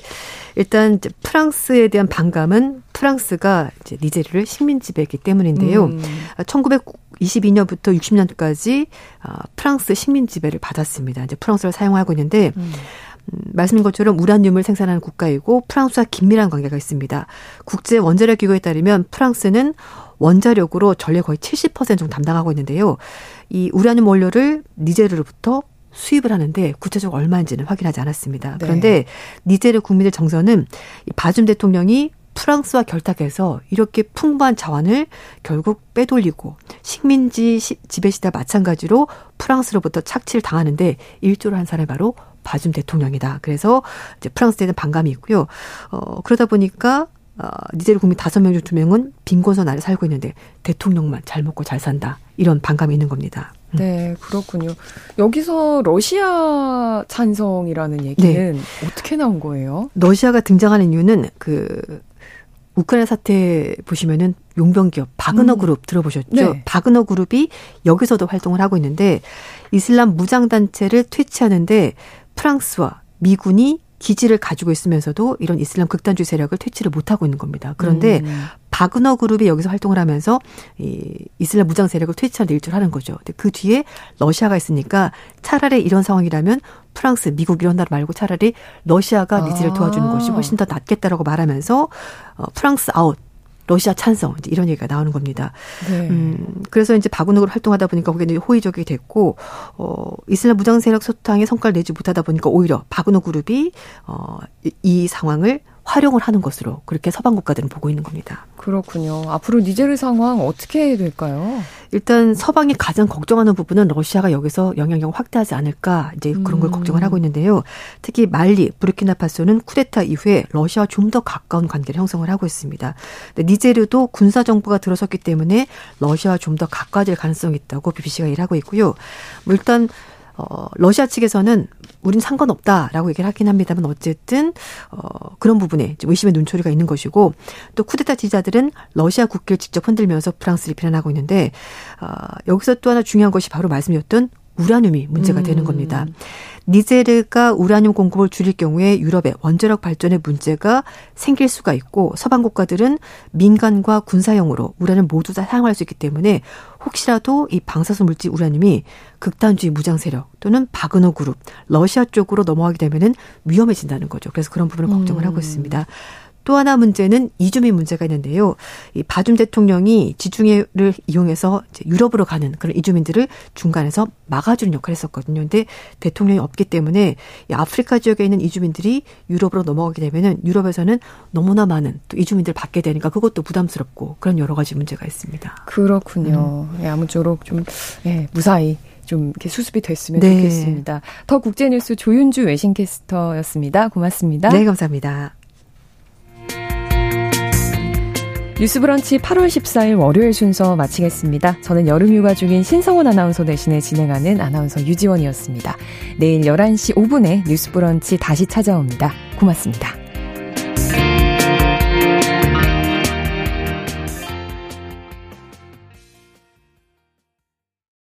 일단 프랑스에 대한 반감은 프랑스가 이제 니제르를 식민 지배했기 때문인데요. 음. 1922년부터 60년까지 아, 프랑스 식민 지배를 받았습니다. 이제 프랑스를 사용하고 있는데 음. 음, 말씀인 것처럼 우라늄을 생산하는 국가이고 프랑스와 긴밀한 관계가 있습니다. 국제 원자력 기구에 따르면 프랑스는 원자력으로 전력 거의 70% 정도 담당하고 있는데요. 이 우라늄 원료를 니제르로부터 수입을 하는데 구체적으로 얼마인지는 확인하지 않았습니다. 네. 그런데 니제르 국민의 정서는 바줌 대통령이 프랑스와 결탁해서 이렇게 풍부한 자원을 결국 빼돌리고 식민지 지배 시대 마찬가지로 프랑스로부터 착취를 당하는데 일조를 한 사람이 바로 바줌 대통령이다. 그래서 이제 프랑스에는 반감이 있고요. 어, 그러다 보니까 어, 니제르 국민 다섯 명 중 두 명은 빈곤선 아래 살고 있는데 대통령만 잘 먹고 잘 산다. 이런 반감이 있는 겁니다. 음. 네, 그렇군요. 여기서 러시아 찬성이라는 얘기는 네. 어떻게 나온 거예요? 러시아가 등장하는 이유는 그 우크라이나 사태 보시면은 용병 기업 바그너 음. 그룹 들어보셨죠? 네. 바그너 그룹이 여기서도 활동을 하고 있는데 이슬람 무장 단체를 퇴치하는데 프랑스와 미군이 기지를 가지고 있으면서도 이런 이슬람 극단주의 세력을 퇴치를 못하고 있는 겁니다. 그런데 음. 바그너 그룹이 여기서 활동을 하면서 이 이슬람 무장 세력을 퇴치하는 데 일조를 하는 거죠. 근데 그 뒤에 러시아가 있으니까 차라리 이런 상황이라면 프랑스, 미국 이런 나라 말고 차라리 러시아가 니제르를 도와주는 것이 훨씬 더 낫겠다라고 말하면서 어, 프랑스 아웃 러시아 찬성 이제 이런 얘기가 나오는 겁니다. 네. 음, 그래서 이제 바구으로 활동하다 보니까 거기에 호의적이 됐고 어 이슬람 무장 세력 소탕에 성과를 내지 못하다 보니까 오히려 바구너 그룹이 어 이 이 상황을 활용을 하는 것으로 그렇게 서방 국가들은 보고 있는 겁니다. 그렇군요. 앞으로 니제르 상황 어떻게 될까요? 일단 서방이 가장 걱정하는 부분은 러시아가 여기서 영향력을 확대하지 않을까 이제 그런 걸 음. 걱정을 하고 있는데요. 특히 말리, 부르키나파소는 쿠데타 이후에 러시아와 좀 더 가까운 관계를 형성을 하고 있습니다. 니제르도 군사 정부가 들어섰기 때문에 러시아와 좀 더 가까워질 가능성이 있다고 BBC가 일하고 있고요. 뭐 일단 어, 러시아 측에서는 우린 상관없다라고 얘기를 하긴 합니다만 어쨌든 어, 그런 부분에 좀 의심의 눈초리가 있는 것이고 또 쿠데타 지지자들은 러시아 국기를 직접 흔들면서 프랑스를 비난하고 있는데 어, 여기서 또 하나 중요한 것이 바로 말씀드렸던 우라늄이 문제가 음. 되는 겁니다. 니제르가 우라늄 공급을 줄일 경우에 유럽의 원자력 발전에 문제가 생길 수가 있고 서방 국가들은 민간과 군사용으로 우라늄 모두 다 사용할 수 있기 때문에 혹시라도 이 방사수 물질 우라늄이 극단주의 무장 세력 또는 바그너 그룹 러시아 쪽으로 넘어가게 되면은 위험해진다는 거죠. 그래서 그런 부분을 걱정을 음. 하고 있습니다. 또 하나 문제는 이주민 문제가 있는데요. 이 바줌 대통령이 지중해를 이용해서 유럽으로 가는 그런 이주민들을 중간에서 막아주는 역할을 했었거든요. 근데 대통령이 없기 때문에 이 아프리카 지역에 있는 이주민들이 유럽으로 넘어가게 되면은 유럽에서는 너무나 많은 또 이주민들을 받게 되니까 그것도 부담스럽고 그런 여러 가지 문제가 있습니다. 그렇군요. 음. 예, 아무쪼록 좀 예, 무사히 좀 이렇게 수습이 됐으면 네. 좋겠습니다. 더 국제뉴스 조윤주 외신캐스터였습니다. 고맙습니다. 네, 감사합니다. 뉴스브런치 8월 14일 월요일 순서 마치겠습니다. 저는 여름휴가 중인 신성원 아나운서 대신에 진행하는 아나운서 유지원이었습니다. 내일 11시 5분에 뉴스브런치 다시 찾아옵니다. 고맙습니다.